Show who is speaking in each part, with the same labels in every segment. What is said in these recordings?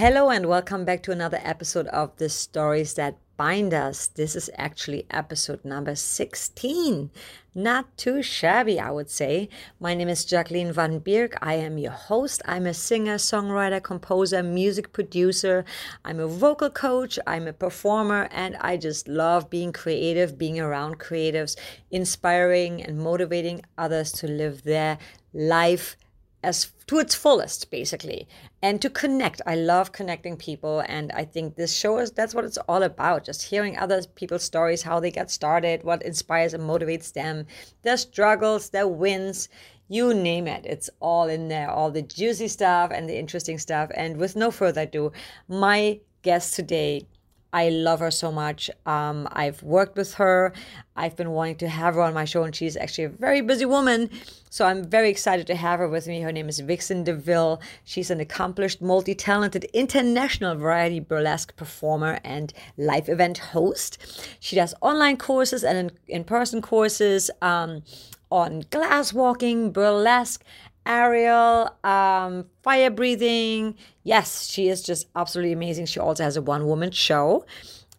Speaker 1: Hello, and welcome back to another episode of The Stories That Bind Us. This is actually episode number 16. Not too shabby, I would say. My name is Jacqueline Van Bierk. I am your host. I'm a singer, songwriter, composer, music producer. I'm a vocal coach. I'm a performer, and I just love being creative, being around creatives, inspiring and motivating others to live their life as to its fullest basically. And to connect i love connecting people and i think this show is that's what it's all about just hearing other people's stories how they get started what inspires and motivates them their struggles their wins you name it. It's all in there all the juicy stuff and the interesting stuff. And with no further ado my guest today I love her so much. Um, I've worked with her. I've been wanting to have her on my show, and she's actually a very busy woman. So I'm very excited to have her with me. Her name is Vixen DeVille. She's an accomplished, multi talented, international variety burlesque performer and live event host. She does online courses and in person courses um, on glass walking, burlesque, aerial, um, fire breathing. Yes, she is just absolutely amazing. She also has a one woman show.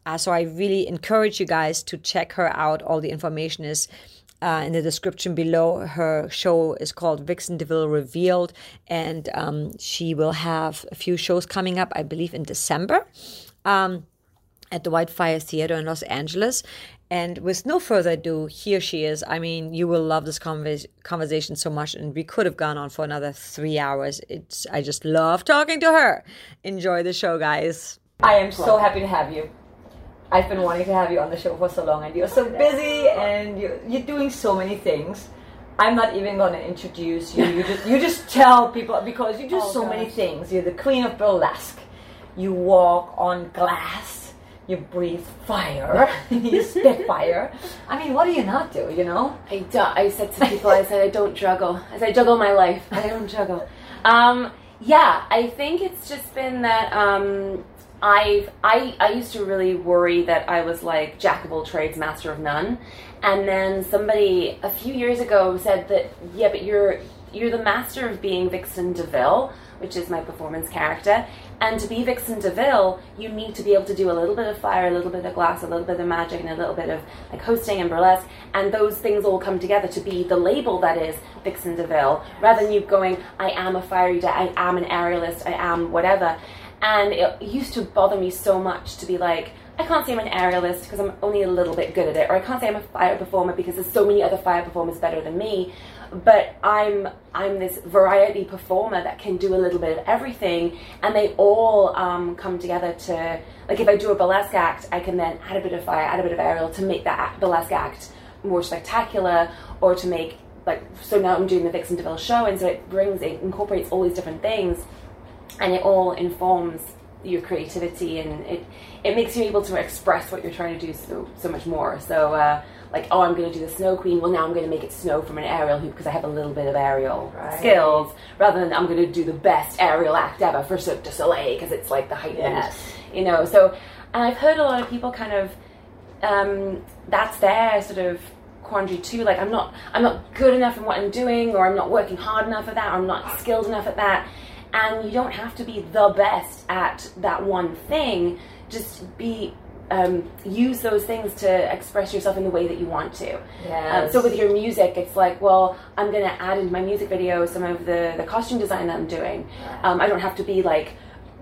Speaker 1: Uh, so I really encourage you guys to check her out. All the information is uh, in the description below. Her show is called Vixen DeVille Revealed, and um, she will have a few shows coming up, I believe, in December. Um, at the Whitefire Theater in Los Angeles. And with no further ado, here she is. I mean, you will love this convers- conversation so much, and we could have gone on for another three hours. It's I just love talking to her. Enjoy the show, guys. I am so happy to have you. I've been wanting to have you on the show for so long, and you're so busy, and you're, you're doing so many things. I'm not even going to introduce you. You just you just tell people because you do
Speaker 2: Oh,
Speaker 1: so
Speaker 2: gosh.
Speaker 1: many things. You're the queen of burlesque. You walk on glass. You breathe fire. you spit fire. I mean, what do you not do? You know?
Speaker 2: I, do, I said to people, I said, I don't juggle. I said, I juggle my life. I don't juggle. Um, yeah, I think it's just been that um, I've, I, I used to really worry that I was like jack of all trades, master of none. And then somebody a few years ago said that, yeah, but you're, you're the master of being Vixen DeVille, which is my performance character. And to be Vixen DeVille, you need to be able to do a little bit of fire, a little bit of glass, a little bit of magic, and a little bit of like hosting and burlesque. And those things all come together to be the label that is Vixen DeVille, rather than you going, I am a fire eater, I am an aerialist, I am whatever. And it used to bother me so much to be like, I can't say I'm an aerialist because I'm only a little bit good at it, or I can't say I'm a fire performer because there's so many other fire performers better than me. But I'm I'm this variety performer that can do a little bit of everything, and they all um, come together to like if I do a burlesque act, I can then add a bit of fire, add a bit of aerial to make that burlesque act more spectacular, or to make like so now I'm doing the Vixen DeVille show, and so it brings it incorporates all these different things and it all informs your creativity and it it makes you able to express what you're trying to do so so much more. So uh, like oh i'm going to do the snow queen. Well now i'm going to make it snow from an aerial hoop because i have a little bit of aerial
Speaker 1: Right.
Speaker 2: skills rather than i'm going to do the best aerial act ever for cirque du soleil because it's like the heightened
Speaker 1: Yes.
Speaker 2: you know? So and i've heard a lot of people kind of um, that's their sort of quandary too. Like i'm not i'm not good enough in what i'm doing or i'm not working hard enough at that or i'm not skilled enough at that. And you don't have to be the best at that one thing. Just be um, use those things to express yourself in the way that you want to um, so with your music it's like well i'm going to add into my music video some of the, the costume design that i'm doing um, i don't have to be like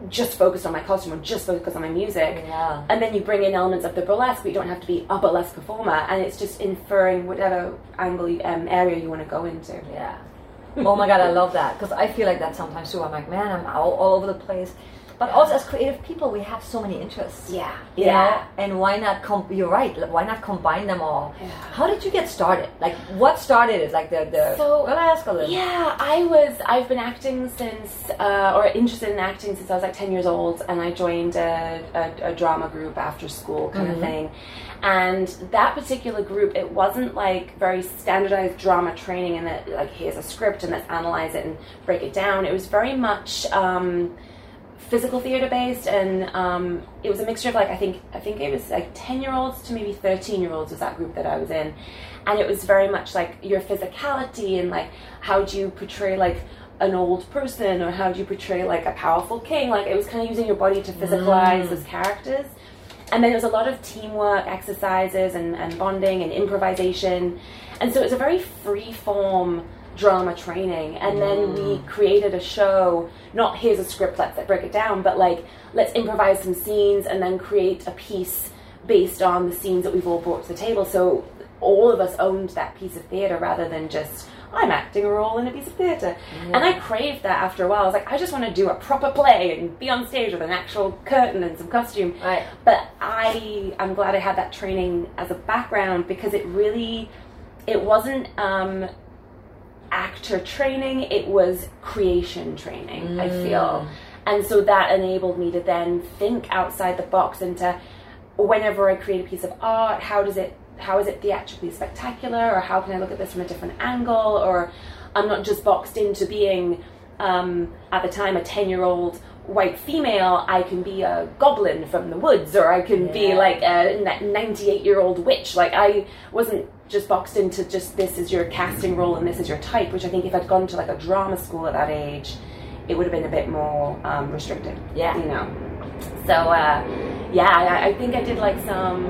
Speaker 2: just focused on my costume or just focused on my music
Speaker 1: Yeah.
Speaker 2: and then you bring in elements of the burlesque, but you don't have to be a burlesque performer, and it's just inferring whatever angle, you- um, area you want to go into.
Speaker 1: Yeah. Oh my god, I love that because I feel like that sometimes too. I'm like, man, I'm all, all over the place. But also, as creative people, we have so many interests.
Speaker 2: Yeah,
Speaker 1: You
Speaker 2: yeah.
Speaker 1: know, and why not? Com- you're right. Why not combine them all?
Speaker 2: Yeah.
Speaker 1: How did you get started? Like, what started it? Like the the
Speaker 2: So,
Speaker 1: ask a little
Speaker 2: Yeah, I was. I've been acting since, uh, or interested in acting since I was like ten years old, and I joined a, a, a drama group after school, kind of thing. And that particular group, it wasn't like very standardized drama training, and that like here's a script and let's analyze it and break it down. It was very much. Um, physical theater based and um, it was a mixture of like I think I think it was like 10 year olds to maybe 13 year olds was that group that I was in. And it was very much like your physicality and like how do you portray like an old person or how do you portray like a powerful king? Like it was kind of using your body to physicalize
Speaker 1: Mm.
Speaker 2: those characters. And then there was a lot of teamwork exercises and, and bonding and improvisation. And so it was a very free form drama training and then we created a show not here's a script let's break it down but like let's improvise some scenes and then create a piece based on the scenes that we've all brought to the table so all of us owned that piece of theatre rather than just I'm acting a role in a piece of theatre. And I craved that after a while. I was like, I just want to do a proper play and be on stage with an actual curtain and some costume.
Speaker 1: Right.
Speaker 2: But I I'm glad I had that training as a background because it really it wasn't um actor training, it was creation training, I feel. And so that enabled me to then think outside the box into whenever I create a piece of art, how does it how is it theatrically spectacular or how can I look at this from a different angle or I'm not just boxed into being um, at the time a 10 year old white female I can be a goblin from the woods or I can be like a 98 year old witch. Like I wasn't just boxed into just this is your casting role and this is your type which I think if I'd gone to like a drama school at that age it would have been a bit more um, restricted
Speaker 1: Yeah.
Speaker 2: you know so uh, yeah, I, I think I did like some.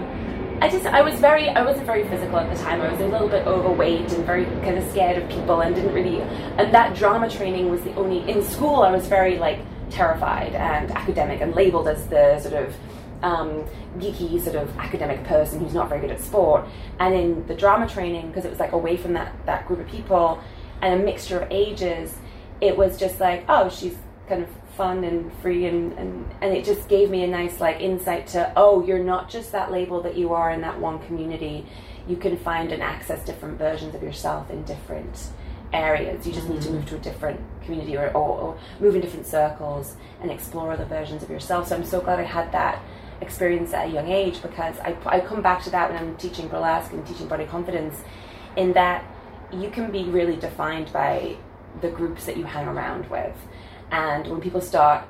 Speaker 2: I just I was very I wasn't very physical at the time. I was a little bit overweight and very kind of scared of people and didn't really. And that drama training was the only in school. I was very like terrified and academic and labeled as the sort of um, geeky sort of academic person who's not very good at sport. And in the drama training, because it was like away from that that group of people and a mixture of ages, it was just like oh she's kind of fun and free and, and and it just gave me a nice like insight to oh you're not just that label that you are in that one community. You can find and access different versions of yourself in different areas. You just need to move to a different community or, or, or move in different circles and explore other versions of yourself. So i'm so glad i had that experience at a young age because i, I come back to that when i'm teaching burlesque and teaching body confidence in that you can be really defined by the groups that you hang around with and when people start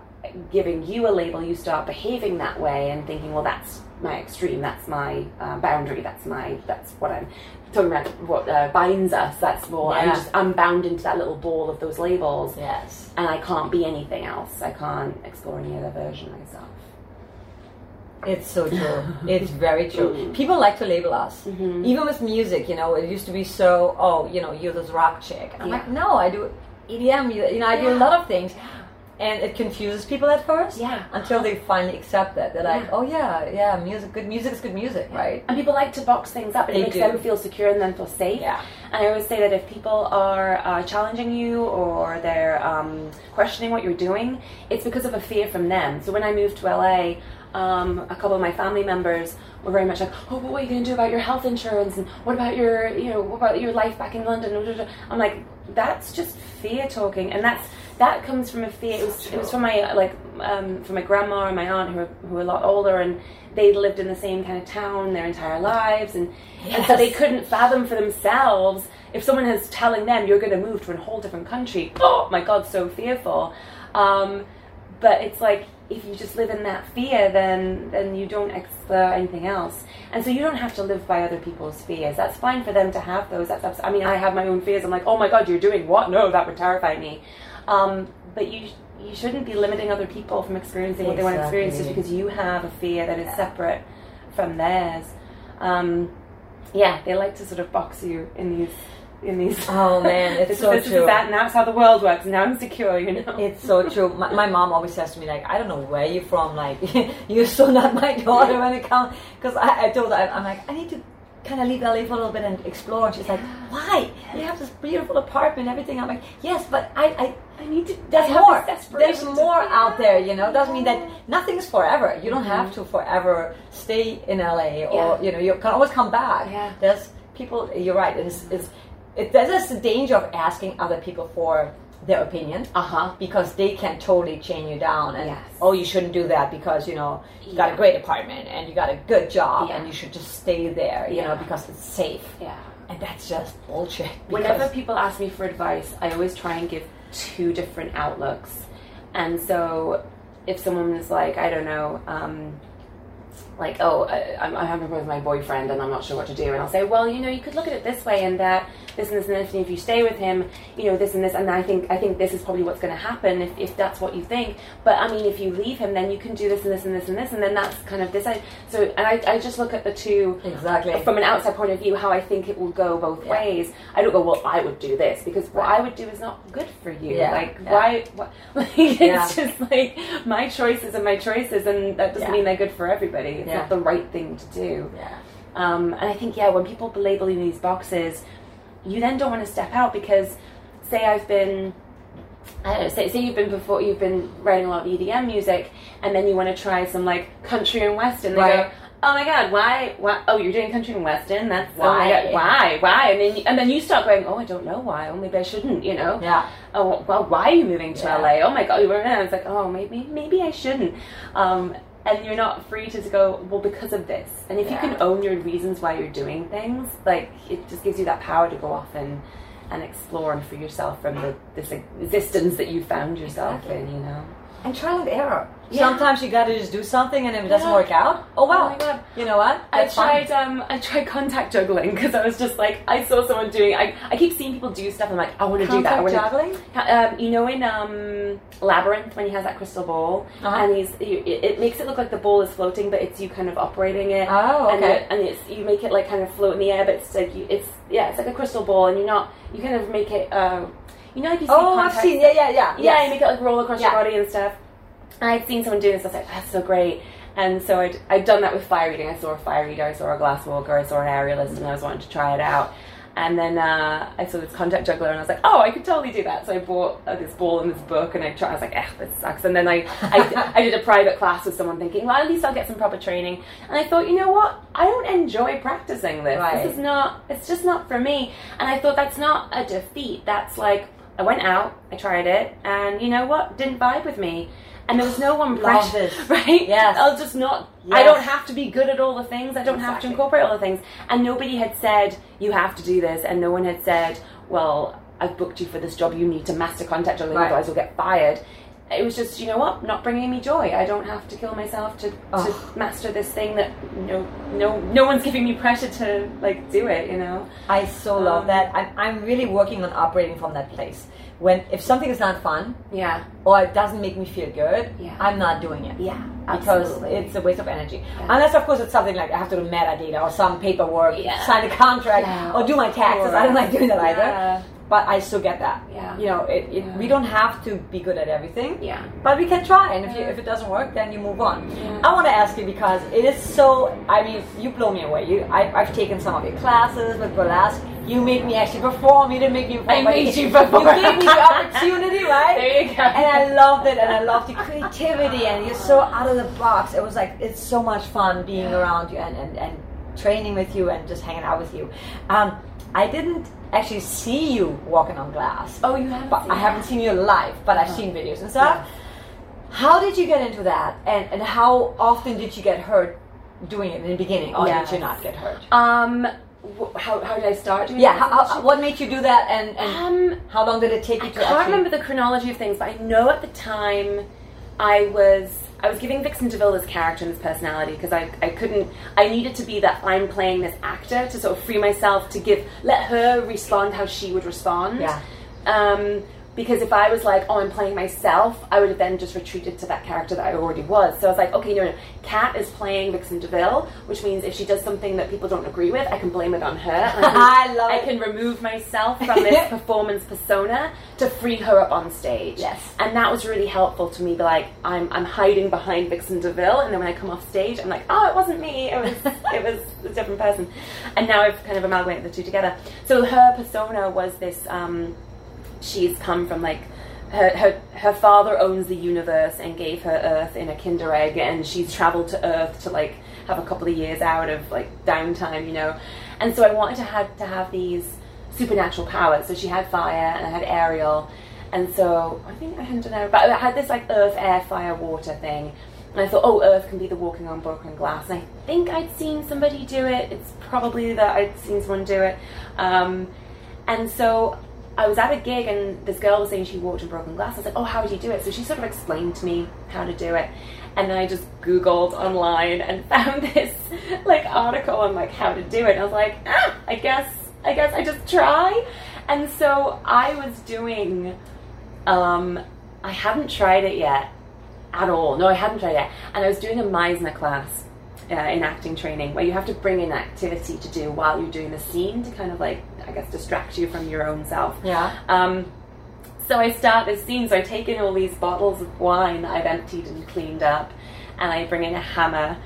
Speaker 2: giving you a label, you start behaving that way and thinking, well, that's my extreme, that's my uh, boundary, that's my, that's what I'm talking about, what uh, binds us. That's well, I'm just, I'm bound into that little ball of those labels,
Speaker 1: Yes.
Speaker 2: and I can't be anything else. I can't explore any other version of myself.
Speaker 1: It's so true. it's very true. People like to label us, even with music. You know, it used to be so. Oh, you know, you're this rock chick. I'm
Speaker 2: Yeah.
Speaker 1: like, no, I do EDM. You, know, I do a lot of things, and it confuses people at first.
Speaker 2: Yeah.
Speaker 1: Until they finally accept that. They're like,
Speaker 2: Yeah.
Speaker 1: oh yeah, yeah, music, good music is good music, right?
Speaker 2: And people like to box things up, and
Speaker 1: They
Speaker 2: it makes
Speaker 1: do.
Speaker 2: them feel secure and then feel safe.
Speaker 1: Yeah.
Speaker 2: And I always say that if people are uh, challenging you or they're um, questioning what you're doing, it's because of a fear from them. So when I moved to LA, um, a couple of my family members were very much like, "Oh, but what are you going to do about your health insurance? And what about your, you know, what about your life back in London?" I'm like, that's just fear talking, and that's that comes from a fear. It was it was from my like um, from my grandma and my aunt who were, who were a lot older, and they lived in the same kind of town their entire lives, and, and so they couldn't fathom for themselves if someone is telling them you're going to move to a whole different country. Oh my God, so fearful. Um, but it's like if you just live in that fear, then then you don't explore anything else, and so you don't have to live by other people's fears. That's fine for them to have those. That's abs- I mean, I have my own fears. I'm like, oh my God, you're doing what? No, that would terrify me. Um, but you you shouldn't be limiting other people from experiencing what they want to experience just because you have a fear that is separate from theirs. Um, yeah, they like to sort of box you in these in these.
Speaker 1: Oh man, it's so
Speaker 2: this
Speaker 1: true.
Speaker 2: is that, and that's how the world works. Now I'm secure, you know.
Speaker 1: It's so true. My, my mom always says to me like, I don't know where you're from. Like, you're so not my daughter when it comes. Because I, I told her, I'm like, I need to kind of leave LA for a little bit and explore. And she's like, Why? You have this beautiful apartment, everything. I'm like, Yes, but I, I
Speaker 2: I need to.
Speaker 1: there's more. There's more out there. You know, It doesn't mean that nothing's forever. You don't have
Speaker 2: Mm-hmm.
Speaker 1: to forever stay in LA, or
Speaker 2: Yeah.
Speaker 1: you know, you can always come back.
Speaker 2: Yeah.
Speaker 1: There's people. You're right. It's, it's it, there's the danger of asking other people for their opinion
Speaker 2: Uh huh.
Speaker 1: because they can totally chain you down and
Speaker 2: Yes.
Speaker 1: oh you shouldn't do that because you know you got a great apartment and you got a good job
Speaker 2: Yeah.
Speaker 1: and you should just stay there you know because it's safe
Speaker 2: Yeah.
Speaker 1: and that's just bullshit
Speaker 2: Whenever people ask me for advice, I always try and give two different outlooks. And so, if someone is like, I don't know, um, like, oh, I, I'm, I'm having a with my boyfriend and I'm not sure what to do. And I'll say, well, you know, you could look at it this way and that, this and this and this. And if you stay with him, you know, this and this. And I think, I think this is probably what's going to happen if, if that's what you think. But I mean, if you leave him, then you can do this and this and this and this. And then that's kind of this. I, so, and I, I just look at the two
Speaker 1: Exactly.
Speaker 2: from an outside point of view, how I think it will go both
Speaker 1: Yeah.
Speaker 2: ways. I don't go, well, I would do this because what
Speaker 1: Right.
Speaker 2: I would do is not good for you.
Speaker 1: Yeah,
Speaker 2: Like,
Speaker 1: yeah.
Speaker 2: why? What, like, it's just like my choices and my choices, and that doesn't mean they're good for everybody. It's
Speaker 1: Yeah.
Speaker 2: not the right thing to do.
Speaker 1: Yeah.
Speaker 2: Um, and I think, yeah, when people label you in these boxes, you then don't want to step out because, say, I've been. I don't know, say, say you've been before you've been writing a lot of EDM music and then you want to try some like country and western they
Speaker 1: Right.
Speaker 2: go oh my god why why oh you're doing country and western that's oh
Speaker 1: Why?
Speaker 2: god why why and then and then you start going oh I don't know why oh maybe I shouldn't you know
Speaker 1: Yeah.
Speaker 2: oh well why are you moving to
Speaker 1: Yeah.
Speaker 2: LA oh my god you were in it's like oh maybe maybe I shouldn't um, and you're not free to go well because of this and if
Speaker 1: Yeah.
Speaker 2: you can own your reasons why you're doing things like it just gives you that power to go off and and explore and free yourself from the this existence that you found yourself
Speaker 1: Exactly.
Speaker 2: in you know
Speaker 1: And trial and error.
Speaker 2: Yeah.
Speaker 1: Sometimes you gotta just do something, and if it doesn't
Speaker 2: Yeah.
Speaker 1: work out, oh well.
Speaker 2: Oh my God.
Speaker 1: You know what?
Speaker 2: I
Speaker 1: That's fine.
Speaker 2: tried um I tried contact juggling because I was just like I saw someone doing I, I keep seeing people do stuff and I'm like I want to do that I
Speaker 1: Contact
Speaker 2: wanna,
Speaker 1: juggling.
Speaker 2: Um, you know, in um, Labyrinth, when he has that crystal ball,
Speaker 1: Uh-huh.
Speaker 2: and he's, you, it, it makes it look like the ball is floating, but it's you kind of operating it.
Speaker 1: Oh,
Speaker 2: And,
Speaker 1: okay.
Speaker 2: it, and it's you make it like kind of float in the air, but it's like you, it's yeah, it's like a crystal ball, and you're not, you kind of make it, uh, you know, like you see.
Speaker 1: Oh, I've seen. Yeah, yeah, yeah.
Speaker 2: Yeah,
Speaker 1: Yes.
Speaker 2: you make it like roll across
Speaker 1: Yeah.
Speaker 2: your body and stuff. And I'd seen someone doing this. I was like, that's so great. And so I'd, I'd done that with fire eating. I saw a fire eater, I saw a glass walker, I saw an aerialist, and I was wanting to try it out. And then uh, I saw this contact juggler, and I was like, "Oh, I could totally do that." So I bought uh, this ball and this book, and I tried. I was like, "Eh, this sucks." And then I, I, I did a private class with someone, thinking, "Well, at least I'll get some proper training." And I thought, you know what? I don't enjoy practicing this.
Speaker 1: Right.
Speaker 2: This is not. It's just not for me. And I thought that's not a defeat. That's like I went out, I tried it, and you know what? Didn't vibe with me. And there was no one pressure, right?
Speaker 1: Yes.
Speaker 2: I'll just not. I don't have to be good at all the things. I don't have to incorporate all the things. And nobody had said you have to do this, and no one had said, "Well, I've booked you for this job. You need to master contact juggling,
Speaker 1: Right.
Speaker 2: otherwise you'll get fired." It was just, you know what, not bringing me joy. I don't have to kill myself to,
Speaker 1: Ugh.
Speaker 2: to master this thing that no no no one's giving me pressure to like do it. You know.
Speaker 1: I so love
Speaker 2: Um,
Speaker 1: that. I'm, I'm really working on operating from that place. When if something is not fun
Speaker 2: Yeah.
Speaker 1: or it doesn't make me feel good,
Speaker 2: Yeah.
Speaker 1: I'm not doing it.
Speaker 2: Yeah.
Speaker 1: Because
Speaker 2: absolutely.
Speaker 1: it's a waste of energy.
Speaker 2: Yeah.
Speaker 1: Unless, of course, it's something like I have to do metadata or some paperwork,
Speaker 2: Yeah.
Speaker 1: sign a contract, or do my taxes. I don't like doing that either. But I still get that.
Speaker 2: Yeah.
Speaker 1: You know, it, it,
Speaker 2: Yeah.
Speaker 1: we don't have to be good at everything.
Speaker 2: Yeah.
Speaker 1: But we can try, and if, you, if it doesn't work, then you move on.
Speaker 2: Yeah.
Speaker 1: I want to ask you because it is so. I mean, you blow me away. You, I, I've taken some of your classes with burlesque. You make me actually perform. You didn't make me perform.
Speaker 2: I made you perform.
Speaker 1: You gave me the opportunity, right?
Speaker 2: There you go.
Speaker 1: And I loved it, and I loved the creativity, and you're so out of the box. It was like it's so much fun being around you and, and, and training with you and just hanging out with you. Um, I didn't actually see you walking on glass.
Speaker 2: Oh, you haven't.
Speaker 1: But
Speaker 2: seen
Speaker 1: I haven't seen you live, but I've seen videos and stuff. How did you get into that, and and how often did you get hurt doing it in the beginning, or
Speaker 2: Yes.
Speaker 1: did you not get hurt?
Speaker 2: Um, how, how did I start doing
Speaker 1: Yeah, how, how, what made you do that, and, and
Speaker 2: Um,
Speaker 1: how long did it take
Speaker 2: I
Speaker 1: you to I
Speaker 2: can't
Speaker 1: actually?
Speaker 2: remember the chronology of things, but I know at the time I was I was giving Vixen DeVille this character and this personality because I, I couldn't I needed to be that I'm playing this actor to sort of free myself to give let her respond how she would respond.
Speaker 1: Yeah.
Speaker 2: Um, because if I was like, oh, I'm playing myself, I would have then just retreated to that character that I already was. So I was like, okay, no, no. Kat is playing Vixen DeVille, which means if she does something that people don't agree with, I can blame it on her. I can-
Speaker 1: I love
Speaker 2: I
Speaker 1: it.
Speaker 2: can remove myself from this performance persona to free her up on stage.
Speaker 1: Yes.
Speaker 2: And that was really helpful to me. Be like, I'm, I'm hiding behind Vixen DeVille, and then when I come off stage, I'm like, oh, it wasn't me. It was it was a different person. And now I've kind of amalgamated the two together. So her persona was this. Um, she's come from like. Her, her, her father owns the universe and gave her Earth in a Kinder Egg, and she's traveled to Earth to like have a couple of years out of like downtime, you know. And so I wanted to have to have these supernatural powers. So she had fire and I had aerial, and so I think I hadn't know, that, but I had this like Earth, air, fire, water thing. And I thought, oh, Earth can be the walking on broken glass. And I think I'd seen somebody do it. It's probably that I'd seen someone do it. Um, and so I was at a gig and this girl was saying she walked on broken glass. I was like, oh, how did you do it? So she sort of explained to me how to do it. And then I just Googled online and found this like article on like how to do it. And I was like, ah, I guess I guess I just try. And so I was doing um I hadn't tried it yet at all. No, I hadn't tried it yet. And I was doing a Meisner class uh, in acting training where you have to bring in activity to do while you're doing the scene to kind of like, I guess, distract you from your own self.
Speaker 1: Yeah.
Speaker 2: Um, so I start this scene, so I take in all these bottles of wine that I've emptied and cleaned up, and I bring in a hammer.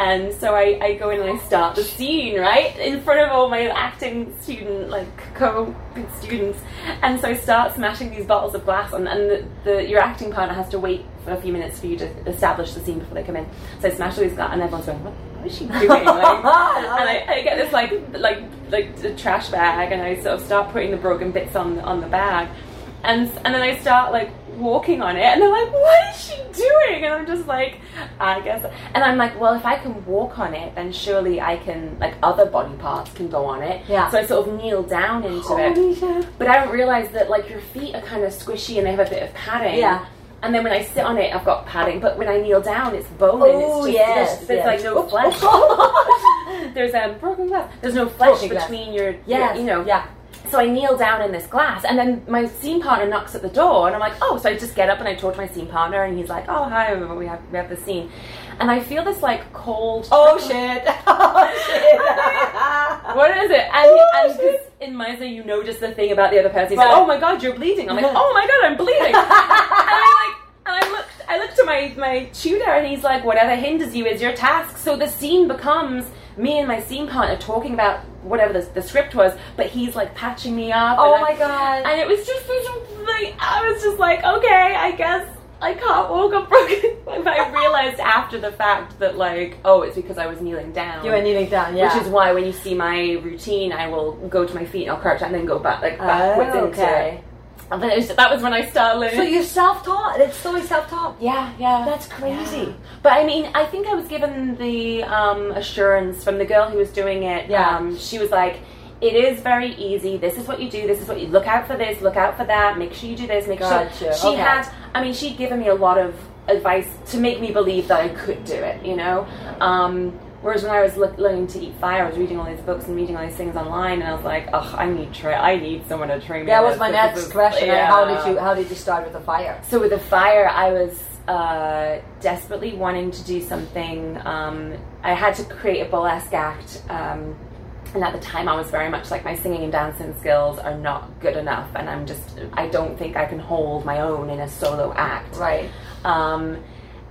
Speaker 2: And so I, I go in and I start the scene, right? In front of all my acting student, like co students. And so I start smashing these bottles of glass on, and the, the, your acting partner has to wait for a few minutes for you to establish the scene before they come in. So I smash all these glass, and everyone's going, what, what is she doing? Like, and I, I get this like, like, like a trash bag, and I sort of start putting the broken bits on, on the bag. And, and then I start like walking on it and they're like what is she doing and i'm just like i guess and i'm like well if i can walk on it then surely i can like other body parts can go on it
Speaker 1: Yeah.
Speaker 2: so i sort of kneel down into
Speaker 1: Holy
Speaker 2: it
Speaker 1: shit.
Speaker 2: but i don't realize that like your feet are kind of squishy and they have a bit of padding
Speaker 1: Yeah.
Speaker 2: and then when I sit on it, I've got padding, but when I kneel down, it's bone.
Speaker 1: Oh,
Speaker 2: it's just,
Speaker 1: yes,
Speaker 2: There's, there's
Speaker 1: yes.
Speaker 2: like no flesh. there's um, broken glass. There's no flesh between your, your, you know,
Speaker 1: Yeah.
Speaker 2: So I kneel down in this glass, and then my scene partner knocks at the door, and I'm like, oh, so I just get up and I talk to my scene partner, and he's like, oh, hi, we have we have the scene, and I feel this like cold.
Speaker 1: Oh shit. Oh shit.
Speaker 2: What is it? And,
Speaker 1: Oh,
Speaker 2: and in Meisner, you notice the thing about the other person. He's
Speaker 1: Right.
Speaker 2: like, oh my god, you're bleeding. I'm like, oh my god, I'm bleeding. and I like. And I looked, I looked to my, my tutor and he's like, whatever hinders you is your task. So the scene becomes me and my scene partner talking about whatever the, the script was, but he's like patching me up.
Speaker 1: Oh
Speaker 2: and I-
Speaker 1: my god.
Speaker 2: And it was just this, like, I was just like, okay, I guess I can't walk on broken. but I realized after the fact that, like, oh, it's because I was kneeling down.
Speaker 1: You were kneeling down, yeah.
Speaker 2: Which is why when you see my routine, I will go to my feet and I'll crouch and then go back, like,
Speaker 1: Oh,
Speaker 2: backwards into oh,
Speaker 1: okay.
Speaker 2: it. And then it was, that was when I started learning.
Speaker 1: So you're self-taught. It's totally self-taught.
Speaker 2: yeah, yeah.
Speaker 1: That's crazy.
Speaker 2: Yeah. But I mean, I think I was given the um, assurance from the girl who was doing it.
Speaker 1: Yeah.
Speaker 2: Um, she was like, it is very easy. This is what you do. This is what you look out for this, look out for that. Make sure you do this. Make
Speaker 1: Gotcha.
Speaker 2: sure. She
Speaker 1: Okay.
Speaker 2: had, I mean, she'd given me a lot of advice to make me believe that I could do it, you know? Um, whereas when I was look, learning to eat fire, I was reading all these books and reading all these things online, and I was like, ugh, I need tra- I need someone to train me.
Speaker 1: That was my next question.
Speaker 2: yeah.
Speaker 1: How did you how did you start with the fire?
Speaker 2: So with the fire, I was uh, desperately wanting to do something. Um, I had to create a burlesque act, um, and at the time, I was very much like my singing and dancing skills are not good enough, and I'm just I don't think I can hold my own in a solo act.
Speaker 1: Right.
Speaker 2: Um,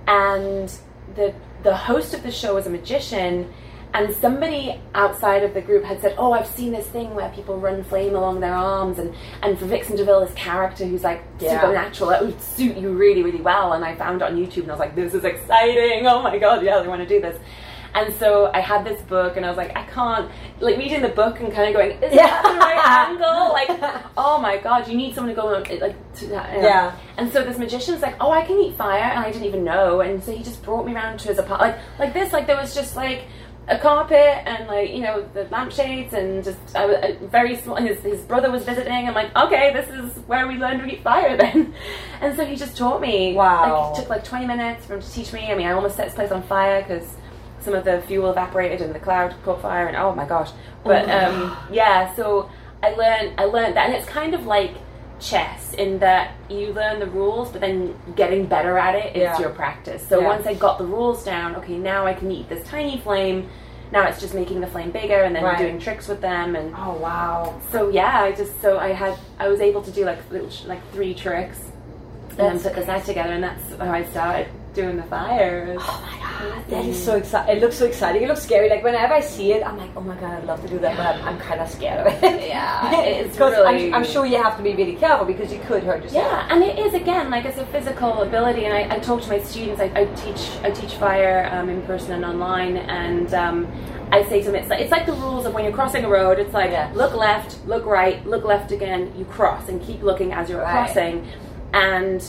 Speaker 2: and the the host of the show was a magician. And somebody outside of the group had said, "Oh, I've seen this thing where people run flame along their arms, and and for Vixen DeVille, this character who's like
Speaker 1: Yeah.
Speaker 2: supernatural, that would suit you really, really well." And I found it on YouTube, and I was like, "This is exciting! Oh my god, yeah, I want to do this." And so I had this book, and I was like, "I can't." Like reading the book and kind of going, "Is
Speaker 1: Yeah.
Speaker 2: that the right angle?" Like, oh my god, you need someone to go like to that. you know.
Speaker 1: Yeah.
Speaker 2: And so this magician's like, "Oh, I can eat fire," and I didn't even know. And so he just brought me around to his apartment, like like this. Like there was just like a carpet and like you know the lampshades and just I was uh, very small. And his his brother was visiting. And I'm like, okay, this is where we learn to eat fire then. And so he just taught me.
Speaker 1: Wow.
Speaker 2: Like, it took like 20 minutes for him to teach me. I mean, I almost set this place on fire because some of the fuel evaporated and the cloud caught fire and oh my gosh. But
Speaker 1: Oh.
Speaker 2: um, yeah, so I learned I learned that, and it's kind of like chess in that you learn the rules, but then getting better at it is
Speaker 1: Yeah.
Speaker 2: your practice. So
Speaker 1: Yeah.
Speaker 2: once I got the rules down, okay, now I can eat this tiny flame. Now it's just making the flame bigger and then
Speaker 1: Right.
Speaker 2: doing tricks with them and
Speaker 1: Oh wow.
Speaker 2: so yeah, I just so I had I was able to do like little, like three tricks and
Speaker 1: That's
Speaker 2: then put the set together, and that's how I started doing the fires.
Speaker 1: Oh my god, that is so exciting. It looks so exciting. It looks scary. Like whenever I see it, I'm like, oh my god, I'd love to do that, but I'm, I'm kind of scared of it.
Speaker 2: Yeah, it's
Speaker 1: because
Speaker 2: really-
Speaker 1: I'm, I'm sure you have to be really careful because you could hurt yourself.
Speaker 2: Yeah, and it is again like it's a physical ability, and I, I talk to my students. I, I teach I teach fire um, in person and online, and um, I say to them, it's like it's like the rules of when you're crossing a road. It's like
Speaker 1: Yeah.
Speaker 2: look left, look right, look left again. You cross and keep looking as you're
Speaker 1: Right.
Speaker 2: crossing, and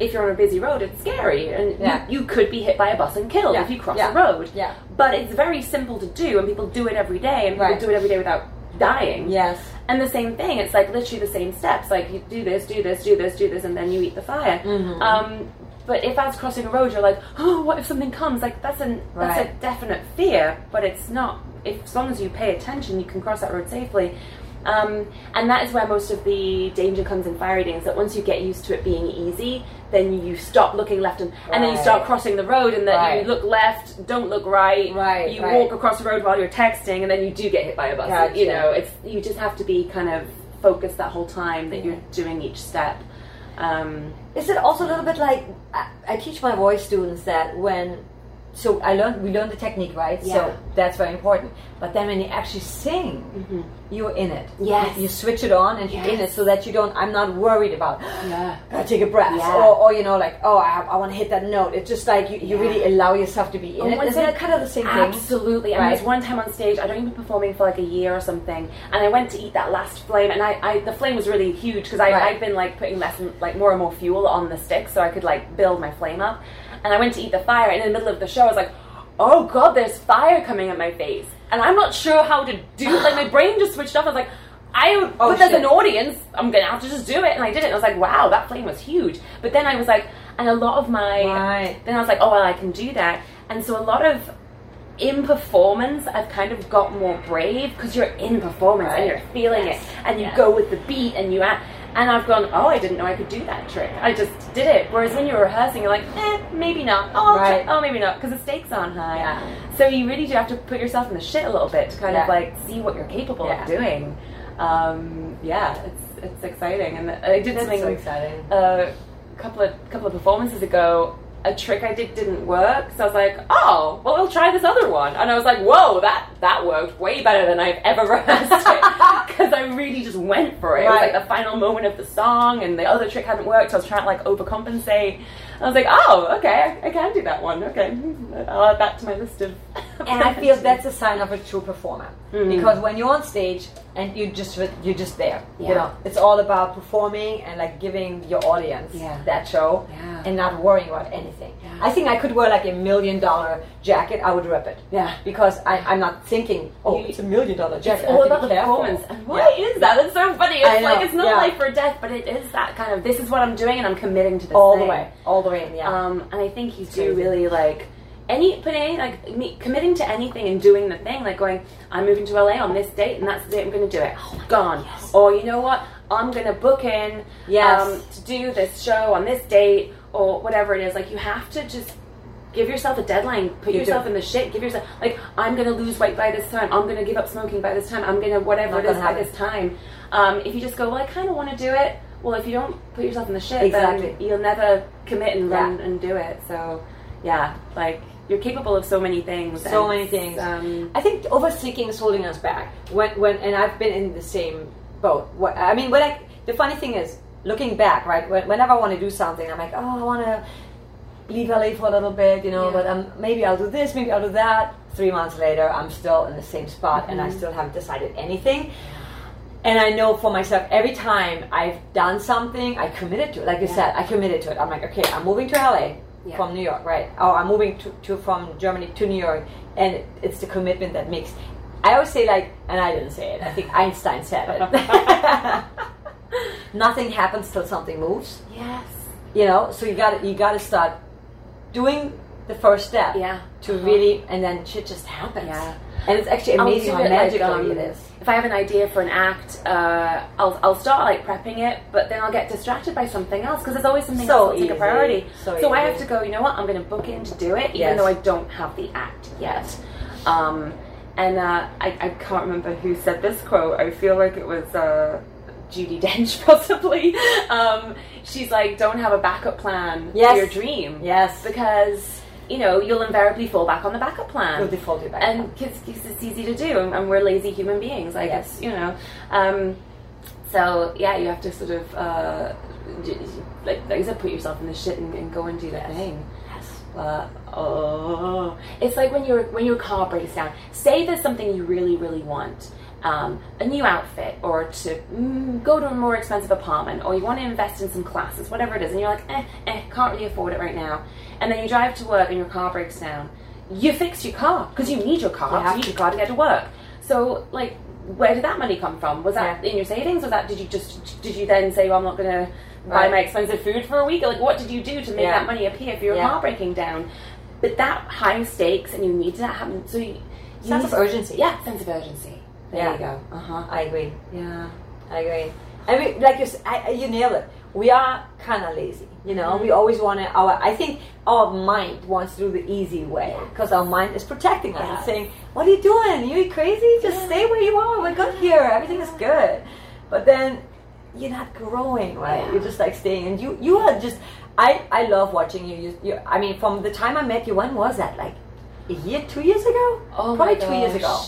Speaker 2: if you're on a busy road, it's scary, and
Speaker 1: Yeah.
Speaker 2: you, you could be hit by a bus and killed
Speaker 1: Yeah,
Speaker 2: if you cross
Speaker 1: yeah,
Speaker 2: a road.
Speaker 1: yeah.
Speaker 2: But it's very simple to do, and people do it every day, and people
Speaker 1: Right.
Speaker 2: do it every day without dying.
Speaker 1: Yes.
Speaker 2: And the same thing, it's like literally the same steps. Like you do this, do this, do this, do this, and then you eat the fire.
Speaker 1: Mhm.
Speaker 2: Um, But if as crossing a road, you're like, oh, what if something comes? Like that's an that's a definite fear, but it's not. If as long as you pay attention, you can cross that road safely. Um, and that is where most of the danger comes in fire eating. Is that once you get used to it being easy, then you stop looking left and, and then you start crossing the road, and that
Speaker 1: Right.
Speaker 2: you look left, don't look right.
Speaker 1: Right,
Speaker 2: You
Speaker 1: right.
Speaker 2: walk across the road while you're texting, and then you do get hit by a bus.
Speaker 1: Gotcha.
Speaker 2: You know, it's you just have to be kind of focused that whole time that you're doing each step. Um,
Speaker 1: Is it also a little bit like I, I teach my voice students that when so I learned we learn the technique right
Speaker 2: Yeah.
Speaker 1: so that's very important but then when you actually sing mm-hmm. you're in it
Speaker 2: Yes.
Speaker 1: you, you switch it on and you're in it so that you don't I'm not worried about
Speaker 2: Yeah.
Speaker 1: take a breath
Speaker 2: Yeah.
Speaker 1: or, or you know like oh I, I want to hit that note it's just like you, you
Speaker 2: Yeah.
Speaker 1: really allow yourself to be in oh,
Speaker 2: And
Speaker 1: it isn't it kind of the same thing
Speaker 2: Absolutely.
Speaker 1: Right.
Speaker 2: there was one time on stage, I'd only been performing for like a year or something, and I went to eat that last flame, and I, I the flame was really huge because
Speaker 1: Right.
Speaker 2: I've been like putting less, and, like more and more fuel on the stick so I could like build my flame up. And I went to eat the fire, and in the middle of the show, I was like, oh god, there's fire coming at my face, and I'm not sure how to do. It. Like my brain just switched off. I was like. I
Speaker 1: Oh,
Speaker 2: but there's
Speaker 1: shit.
Speaker 2: an audience. I'm gonna have to just do it, and I did it. And I was like, "Wow, that flame was huge." But then I was like, and a lot of my
Speaker 1: Right.
Speaker 2: then I was like, oh well, I can do that. And so a lot of in performance, I've kind of got more brave because you're in performance
Speaker 1: Right.
Speaker 2: and you're feeling
Speaker 1: Yes.
Speaker 2: it, and you
Speaker 1: Yes.
Speaker 2: go with the beat, and you act. And I've gone, oh, I didn't know I could do that trick. I just did it. Whereas when you're rehearsing, you're like, eh, maybe not. Oh, I'll
Speaker 1: Right.
Speaker 2: oh, maybe not, because the stakes aren't high.
Speaker 1: Yeah.
Speaker 2: So you really do have to put yourself in the shit a little bit to kind of like see what you're capable
Speaker 1: Yeah.
Speaker 2: of doing. Um, yeah, it's it's exciting, and I did
Speaker 1: that's
Speaker 2: something
Speaker 1: so exciting
Speaker 2: a couple of couple of performances ago, a trick I did didn't work. So I was like, oh, well, we'll try this other one. And I was like, whoa, that that worked way better than I've ever rehearsed it because I really just went for it. It was like the final moment of the song, and the other trick hadn't worked. So I was trying to like overcompensate. I was like, oh, okay, I can do that one. Okay, I'll add that to my list of.
Speaker 1: and I feel that's a sign of a true performer
Speaker 2: Mhm.
Speaker 1: because when you're on stage and you just you're just there, you know, it's all about performing and like giving your audience
Speaker 2: Yeah.
Speaker 1: that show
Speaker 2: Yeah.
Speaker 1: and not worrying about anything.
Speaker 2: Yeah.
Speaker 1: I think I could wear like a million dollar jacket, I would rip it
Speaker 2: Yeah.
Speaker 1: because I, I'm not thinking, oh,
Speaker 2: You-
Speaker 1: it's a million dollar jacket.
Speaker 2: It's all about the performance. And why is that? It's so funny. It's like it's not
Speaker 1: yeah.
Speaker 2: life or death, but it is that kind of this is what I'm doing and I'm committing to this
Speaker 1: all the way, all the way. Yeah,
Speaker 2: Um, and I think you do really like any putting any like me, committing to anything and doing the thing, like going, I'm moving to LA on this date, and that's the date I'm going to do it. Gone. Or you know what? I'm going to book in
Speaker 1: Yes.
Speaker 2: um, to do this show on this date, or whatever it is. Like you have to just give yourself a deadline. Put
Speaker 1: You
Speaker 2: yourself
Speaker 1: do.
Speaker 2: in the shit. Give yourself like I'm going to lose weight by this time. I'm going to give up smoking by this time. I'm going to whatever
Speaker 1: Not
Speaker 2: it is
Speaker 1: gonna
Speaker 2: by
Speaker 1: happen.
Speaker 2: this time. Um, if you just go, well, I kind of want to do it. Well, if you don't put yourself in the shit,
Speaker 1: Exactly.
Speaker 2: then you'll never commit and run
Speaker 1: Yeah.
Speaker 2: and do it. So, yeah, like you're capable of so many things.
Speaker 1: So many things.
Speaker 2: Um,
Speaker 1: I think overseeking is holding us back. When when and I've been in the same boat. What, I mean, when I the funny thing is looking back, right? Whenever I want to do something, I'm like, oh, I want to leave LA for a little bit, you know.
Speaker 2: Yeah.
Speaker 1: But um, maybe I'll do this, maybe I'll do that. Three months later, I'm still in the same spot, and I
Speaker 2: Mhm.
Speaker 1: still haven't decided anything. And I know for myself, every time I've done something, I committed to it. Like you
Speaker 2: Yeah.
Speaker 1: said, I committed to it. I'm like, okay, I'm moving to LA
Speaker 2: Yeah.
Speaker 1: from New York, right? Or I'm moving to, to from Germany to New York, and it, it's the commitment that makes. I always say like, and I didn't say it. I think Einstein said it. Nothing happens till something moves.
Speaker 2: yes.
Speaker 1: You know, so you got to you got to start doing the first step
Speaker 2: Yeah.
Speaker 1: to
Speaker 2: Uh-huh.
Speaker 1: really, and then shit just happens.
Speaker 2: Yeah.
Speaker 1: And it's actually amazing how
Speaker 2: it like,
Speaker 1: magical
Speaker 2: um,
Speaker 1: it is.
Speaker 2: If I have an idea for an act, uh, I'll, I'll start like prepping it, but then I'll get distracted by something else because there's always something
Speaker 1: So
Speaker 2: else that's like a priority.
Speaker 1: So
Speaker 2: I have to go. You know what? I'm going to book in to do it, even
Speaker 1: Yes.
Speaker 2: though I don't have the act yet. Um, and uh, I, I can't remember who said this quote. I feel like it was uh, Judi Dench, possibly. Um, she's like, "Don't have a backup plan
Speaker 1: Yes.
Speaker 2: for your dream,
Speaker 1: Yes.
Speaker 2: because you know you'll invariably fall back on the backup plan."
Speaker 1: You'll default it back.
Speaker 2: and because it's easy to do, and, and we're lazy human beings. Like
Speaker 1: Yes.
Speaker 2: it's you know, um, so yeah, you have to sort of uh, like like you said, put yourself in the shit and, and go and do the
Speaker 1: Yes.
Speaker 2: thing.
Speaker 1: yes.
Speaker 2: But oh, it's like when your when your car breaks down. Say there's something you really really want. Um, a new outfit, or to mm, go to a more expensive apartment, or you want to invest in some classes, whatever it is, and you're like, eh, eh, can't really afford it right now. And then you drive to work and your car breaks down. You fix your car because you need your car.
Speaker 1: You
Speaker 2: You, need
Speaker 1: to.
Speaker 2: your car to get to work. So, like, where did that money come from? Was that
Speaker 1: Yeah.
Speaker 2: in your savings? Was that did you just did you then say, well, I'm not going to buy
Speaker 1: Right.
Speaker 2: my expensive food for a week? Like, what did you do to make
Speaker 1: Yeah.
Speaker 2: that money appear if your
Speaker 1: Yeah.
Speaker 2: heartbreaking down? But that high stakes, and you need to happen. so you, you
Speaker 1: Sense of urgency.
Speaker 2: Yeah, sense of urgency. There
Speaker 1: Yeah.
Speaker 2: you go. Uh huh.
Speaker 1: I agree.
Speaker 2: Yeah.
Speaker 1: I agree. I mean, like you, I, you nailed it. We are kind of lazy, you know. We always want to. Our, I think our mind wants to do the easy way because our mind is protecting us.
Speaker 2: Yeah.
Speaker 1: It's saying, "What are you doing? You crazy? Just stay where you are. We're good here. Everything is good." But then you're not growing, right?
Speaker 2: Yeah.
Speaker 1: You're just like staying, and you you are just. I I love watching you. You, you. I mean, from the time I met you, when was that? Like a year, two years ago?
Speaker 2: Oh
Speaker 1: Probably two years ago.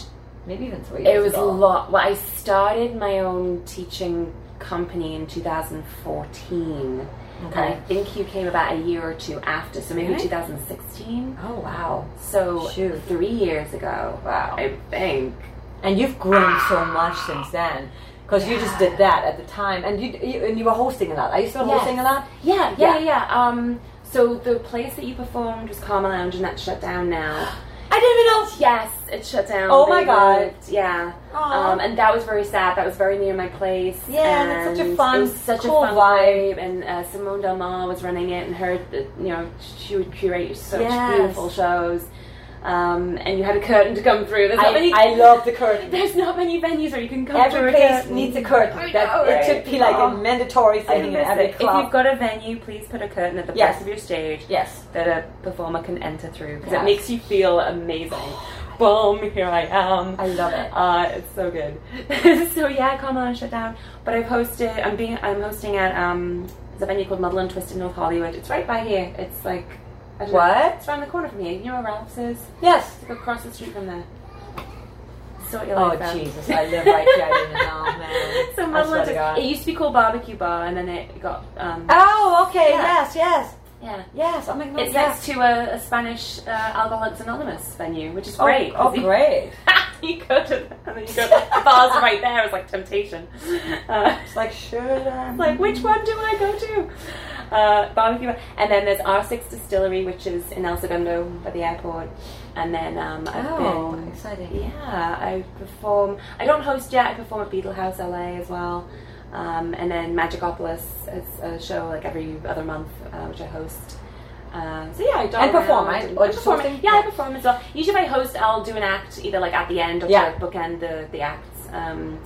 Speaker 2: Gosh.
Speaker 1: Maybe even three. Years
Speaker 2: It was a lot. Well, I started my own teaching company in 2014. And I think you came about a year or two after, so maybe
Speaker 1: Really?
Speaker 2: 2016.
Speaker 1: Oh wow.
Speaker 2: So
Speaker 1: Shoot.
Speaker 2: three years ago.
Speaker 1: Wow.
Speaker 2: I think.
Speaker 1: and you've grown so much since then because you just did that at the time and you, you and you were hosting a lot are you still
Speaker 2: Yes.
Speaker 1: hosting a lot
Speaker 2: Yeah, yeah,
Speaker 1: Yeah.
Speaker 2: yeah, yeah. Um, so the place that you performed was Karma Lounge, and that's shut down now.
Speaker 1: i didn't even know
Speaker 2: Yes, it shut down.
Speaker 1: Oh my
Speaker 2: They
Speaker 1: God.
Speaker 2: Yeah.
Speaker 1: Aw.
Speaker 2: Um, and that was very sad. That was very near my place.
Speaker 1: Yeah, that's such a
Speaker 2: and
Speaker 1: fun,
Speaker 2: it was such
Speaker 1: cool
Speaker 2: a fun
Speaker 1: vibe.
Speaker 2: And uh, Simone Del Mar was running it, and her, uh, you know, she would curate such
Speaker 1: Yes.
Speaker 2: beautiful shows. Um, and you had a curtain to come through. There's not
Speaker 1: I,
Speaker 2: many.
Speaker 1: I love the curtain
Speaker 2: there's not many venues where you can come through
Speaker 1: every place
Speaker 2: curtain.
Speaker 1: needs a curtain
Speaker 2: I
Speaker 1: that
Speaker 2: know,
Speaker 1: it should be like
Speaker 2: Oh.
Speaker 1: a mandatory thing in every
Speaker 2: it. If you've got a venue, please put a curtain at the
Speaker 1: Yes.
Speaker 2: back of your stage
Speaker 1: yes
Speaker 2: that a performer can enter through because
Speaker 1: Yes.
Speaker 2: it makes you feel amazing. Boom! Here I am.
Speaker 1: i love it
Speaker 2: Uh, it's so good. so yeah, Carmel shut down. But I've hosted. I'm being. I'm hosting at um. There's a venue called Muddle and Twist in North Hollywood. It's right by here. It's like. Know,
Speaker 1: What?
Speaker 2: it's around the corner from here. You know where Ralph's is?
Speaker 1: yes
Speaker 2: It's across the street from there. Sort your
Speaker 1: oh
Speaker 2: out.
Speaker 1: jesus i live right here i didn't know man
Speaker 2: So
Speaker 1: I
Speaker 2: Muddle
Speaker 1: swear
Speaker 2: and
Speaker 1: to
Speaker 2: Twist.
Speaker 1: God.
Speaker 2: It used to be called Barbecue Bar, and then it got. Um,
Speaker 1: oh okay
Speaker 2: Yeah.
Speaker 1: yes yes
Speaker 2: yeah.
Speaker 1: yes i'm like
Speaker 2: It's
Speaker 1: yes.
Speaker 2: next to a, a Spanish uh, Alcoholics Anonymous venue, which is
Speaker 1: oh,
Speaker 2: great.
Speaker 1: oh
Speaker 2: you-
Speaker 1: great
Speaker 2: you go to and then you go the bar's right there. It's like temptation. Uh,
Speaker 1: it's like should i
Speaker 2: like which one do I go to? Uh, barbecue, bar. and then there's R6 Distillery, which is in El Segundo by the airport, and then um, I've
Speaker 1: oh
Speaker 2: been.
Speaker 1: exciting
Speaker 2: Yeah, I perform. I don't host yet. I perform at Beetle House LA as well, um, and then Magicopolis is a show like every other month, uh, which I host. Uh, so yeah, I don't
Speaker 1: And perform, right? Or
Speaker 2: I
Speaker 1: just
Speaker 2: perform.
Speaker 1: hosting?
Speaker 2: Yeah, I perform as well. Usually, if I host, I'll do an act either like at the end or
Speaker 1: Yeah.
Speaker 2: to bookend the the acts. Um,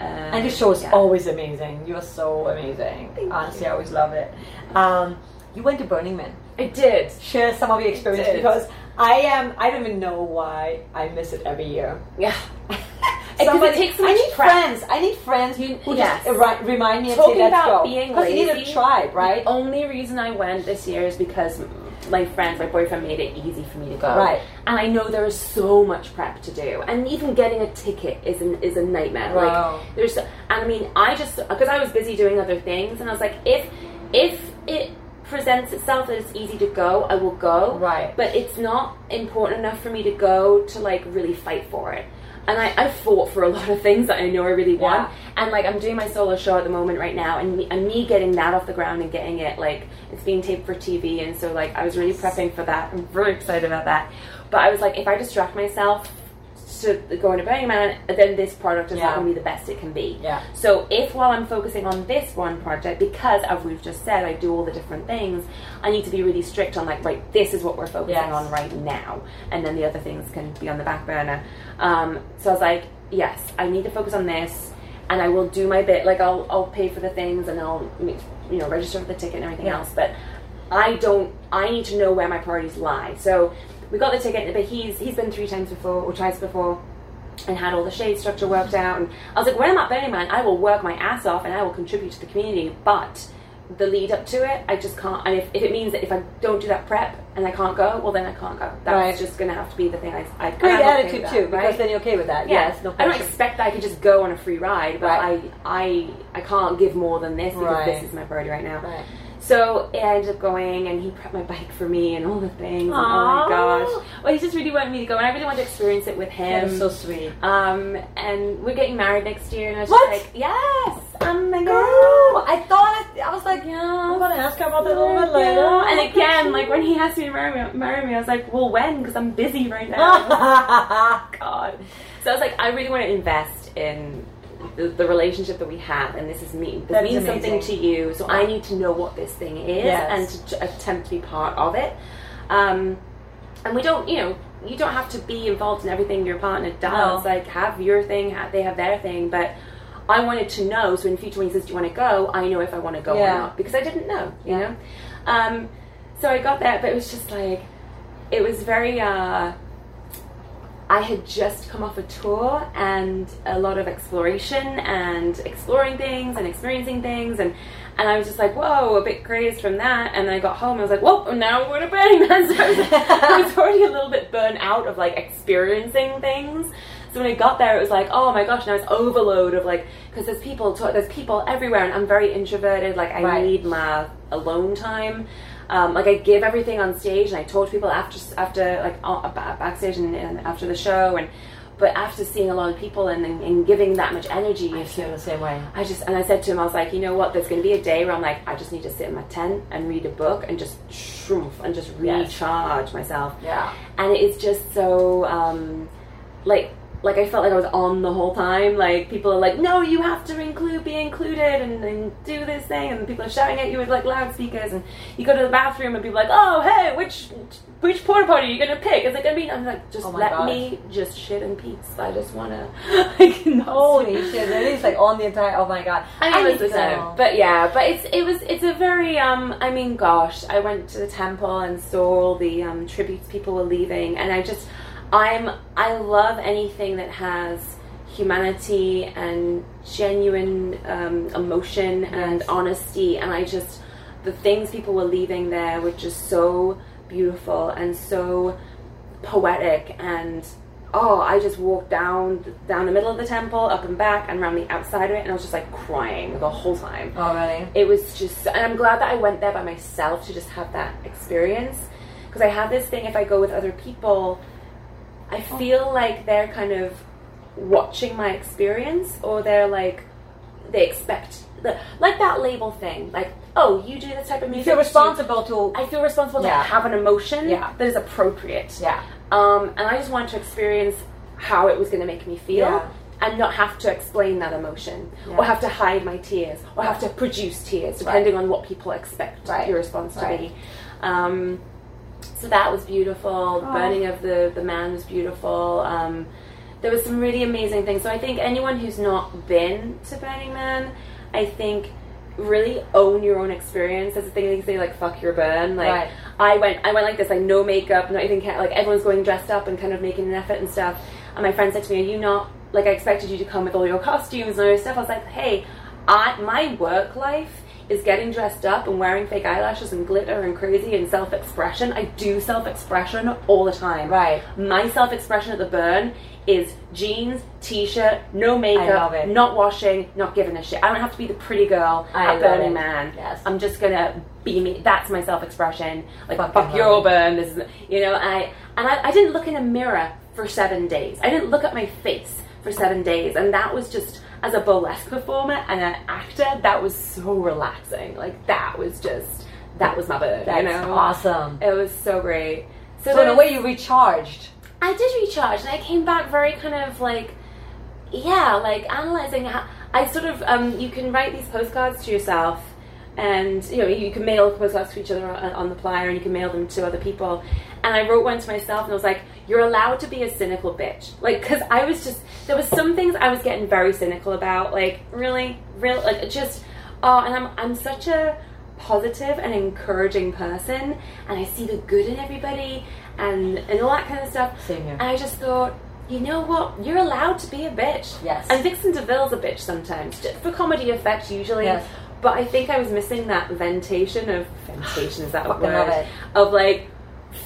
Speaker 2: uh,
Speaker 1: And the show is
Speaker 2: yeah.
Speaker 1: always amazing. You are so amazing.
Speaker 2: Thank
Speaker 1: Honestly,
Speaker 2: you.
Speaker 1: I always love it. Um, you went to Burning Man.
Speaker 2: I did.
Speaker 1: Share some of your experience because I am. I don't even know why I miss it every year.
Speaker 2: Yeah. Because it takes so
Speaker 1: I need
Speaker 2: prep.
Speaker 1: friends. I need friends
Speaker 2: You-
Speaker 1: who
Speaker 2: yes.
Speaker 1: just ri- remind me and
Speaker 2: Talking
Speaker 1: say, "Let's
Speaker 2: about
Speaker 1: go."
Speaker 2: being
Speaker 1: Because you need a tribe, right?
Speaker 2: The only reason I went this year is because my friends, my boyfriend made it easy for me to go.
Speaker 1: Right.
Speaker 2: And I know there is so much prep to do. And even getting a ticket is an, is a nightmare.
Speaker 1: Wow.
Speaker 2: Like there's and I mean, I just because I was busy doing other things and I was like if if it presents itself that it's easy to go, I will go.
Speaker 1: Right.
Speaker 2: But it's not important enough for me to go to like really fight for it. And I, I fought for a lot of things that I know I really want.
Speaker 1: Yeah.
Speaker 2: And like I'm doing my solo show at the moment right now, and me, and me getting that off the ground and getting it like it's being taped for TV, and so like I was really prepping for that. I'm very excited about that. But I was like, if I distract myself to going to Burning Man, then this product is
Speaker 1: Yeah.
Speaker 2: not going to be the best it can be.
Speaker 1: Yeah.
Speaker 2: So if while I'm focusing on this one project, because as we've just said, I do all the different things, I need to be really strict on like, right, this is what we're focusing
Speaker 1: Yes.
Speaker 2: on right now, and then the other things can be on the back burner. Um, so I was like, yes, I need to focus on this, and I will do my bit. Like I'll I'll pay for the things and I'll you know register for the ticket and everything
Speaker 1: Yeah.
Speaker 2: else, but I don't. I need to know where my priorities lie. So we got the ticket, but he's he's been three times before or twice before. And had all the shade structure worked out, and I was like, when I'm at Burning Man, I will work my ass off and I will contribute to the community. But the lead up to it, I just can't. And if, if it means that if I don't do that prep and I can't go, well then I can't go. That's
Speaker 1: Right.
Speaker 2: just going to have to be the thing. I, I
Speaker 1: Great
Speaker 2: I'm okay
Speaker 1: attitude too,
Speaker 2: that,
Speaker 1: because then you're okay with that.
Speaker 2: Yeah.
Speaker 1: Yes, no
Speaker 2: I don't expect that I could just go on a free ride, but
Speaker 1: Right.
Speaker 2: I I I can't give more than this because
Speaker 1: Right.
Speaker 2: this is my priority right now.
Speaker 1: Right.
Speaker 2: So I ended up going, and he prepped my bike for me and all the things. oh my gosh! Well, he just really wanted me to go, and I really wanted to experience it with him.
Speaker 1: That is so sweet.
Speaker 2: um, and we're getting married next year, and I was
Speaker 1: What?
Speaker 2: just like, yes, I'm the
Speaker 1: Girl,
Speaker 2: girl.
Speaker 1: I thought it, I was like,
Speaker 2: Yeah.
Speaker 1: I'm gonna ask her about that a little bit later.
Speaker 2: And again, like when he asked me to marry me, marry me, I was like, well, when? Because I'm busy right now. God. So I was like, I really want to invest in the, the relationship that we have, and this is me. This
Speaker 1: That is
Speaker 2: means something to you, so I need to know what this thing is
Speaker 1: Yes.
Speaker 2: and to t- attempt to be part of it. Um, and we don't, you know, you don't have to be involved in everything your partner does.
Speaker 1: No.
Speaker 2: Like, have your thing, have, they have their thing, but. I wanted to know, so in future when he says, "Do you want to go?" I know if I want to go
Speaker 1: Yeah.
Speaker 2: or not because I didn't know, you know. Um, so I got there, but it was just like it was very. Uh, I had just come off a tour and a lot of exploration and exploring things and experiencing things and and I was just like, whoa, a bit crazed from that. And then I got home and I was like, whoa, now we're at Burning Man. So I was, I was already a little bit burnt out of like experiencing things. So when I got there, it was like, oh my gosh, now it's overload of like, because there's people, there's people everywhere, and I'm very introverted. Like I
Speaker 1: Right.
Speaker 2: need my alone time. Um, like I give everything on stage, and I talk to people after after like backstage and, and after the show, and but after seeing a lot of people and, and, and giving that much energy,
Speaker 1: I feel the same way.
Speaker 2: I just and I said to him, I was like, you know what? There's going to be a day where I'm like, I just need to sit in my tent and read a book and just shroom and just
Speaker 1: Yes.
Speaker 2: recharge myself.
Speaker 1: Yeah.
Speaker 2: And it's just so um, like like I felt like I was on the whole time. Like people are like, no, you have to include, be included, and, and do this thing, and people are shouting at you with like loudspeakers, and you go to the bathroom and people are like, oh hey, which which porta potty are you gonna pick? Is it gonna be? I'm like, just
Speaker 1: Oh
Speaker 2: let
Speaker 1: God.
Speaker 2: me just shit in peace. I just wanna
Speaker 1: Holy shit! It is like on the entire. Oh my god!
Speaker 2: I mean, most of the. But yeah, but it's it was it's a very um. I mean, gosh, I went to the temple and saw all the um, tributes people were leaving, and I just I'm I love anything that has humanity and genuine um, emotion and honesty, and I just the things people were leaving there were just so beautiful and so poetic and oh i just walked down down the middle of the temple up and back and around the outside of it and i was just like crying the whole time
Speaker 1: Oh really?
Speaker 2: it was just and i'm glad that i went there by myself to just have that experience because i have this thing if i go with other people i feel like they're kind of watching my experience or they're like they expect the, like that label thing like oh you do this type of
Speaker 1: You
Speaker 2: music
Speaker 1: feel
Speaker 2: do-
Speaker 1: responsible to.
Speaker 2: I feel responsible
Speaker 1: Yeah.
Speaker 2: to have an emotion
Speaker 1: Yeah.
Speaker 2: that is appropriate.
Speaker 1: Yeah.
Speaker 2: Um, and I just wanted to experience how it was going to make me feel
Speaker 1: Yeah.
Speaker 2: and not have to explain that emotion or have to hide my tears or have to produce tears depending on what people expect
Speaker 1: Right.
Speaker 2: your response to
Speaker 1: Right.
Speaker 2: be. Um, so that was beautiful.
Speaker 1: Oh.
Speaker 2: Burning of the, the man was beautiful. Um, there was some really amazing things. So I think anyone who's not been to Burning Man, I think really own your own experience. That's the thing they say like fuck your burn. Like
Speaker 1: Right.
Speaker 2: I went I went like this, like no makeup, not even ca- like everyone's going dressed up and kind of making an effort and stuff. And my friend said to me, Are you not like I expected you to come with all your costumes and all your stuff? I was like, Hey, I my work life is getting dressed up and wearing fake eyelashes and glitter and crazy and self expression. I do self expression all the time.
Speaker 1: Right.
Speaker 2: My self expression at the burn is jeans, t shirt, no makeup, not washing, not giving a shit. I don't have to be the pretty girl
Speaker 1: I
Speaker 2: at Burning
Speaker 1: it.
Speaker 2: Man.
Speaker 1: Yes.
Speaker 2: I'm just gonna be me. That's my self expression. Like fuck
Speaker 1: love
Speaker 2: your burn. This is you know. I and I, I didn't look in a mirror for seven days. I didn't look at my face for seven days, and that was just as a burlesque performer and an actor. That was so relaxing. Like that was just that was my burn.
Speaker 1: That's
Speaker 2: you know.
Speaker 1: awesome.
Speaker 2: It was so great.
Speaker 1: So in a way, you recharged.
Speaker 2: I did recharge, and I came back very kind of like, yeah, like analyzing how I sort of um, you can write these postcards to yourself, and you know you can mail postcards to each other on, on the playa, and you can mail them to other people. And I wrote one to myself, and I was like, "You're allowed to be a cynical bitch," like because I was just there was some things I was getting very cynical about, like really, real, like just oh, and I'm I'm such a positive and encouraging person and I see the good in everybody and and all that kind of stuff.
Speaker 1: Same here.
Speaker 2: And I just thought, you know what? You're allowed to be a bitch.
Speaker 1: Yes.
Speaker 2: And Vixen DeVille's a bitch sometimes, for comedy effect usually.
Speaker 1: Yes.
Speaker 2: But I think I was missing that ventation of ventation is that a word?
Speaker 1: love it.
Speaker 2: Of like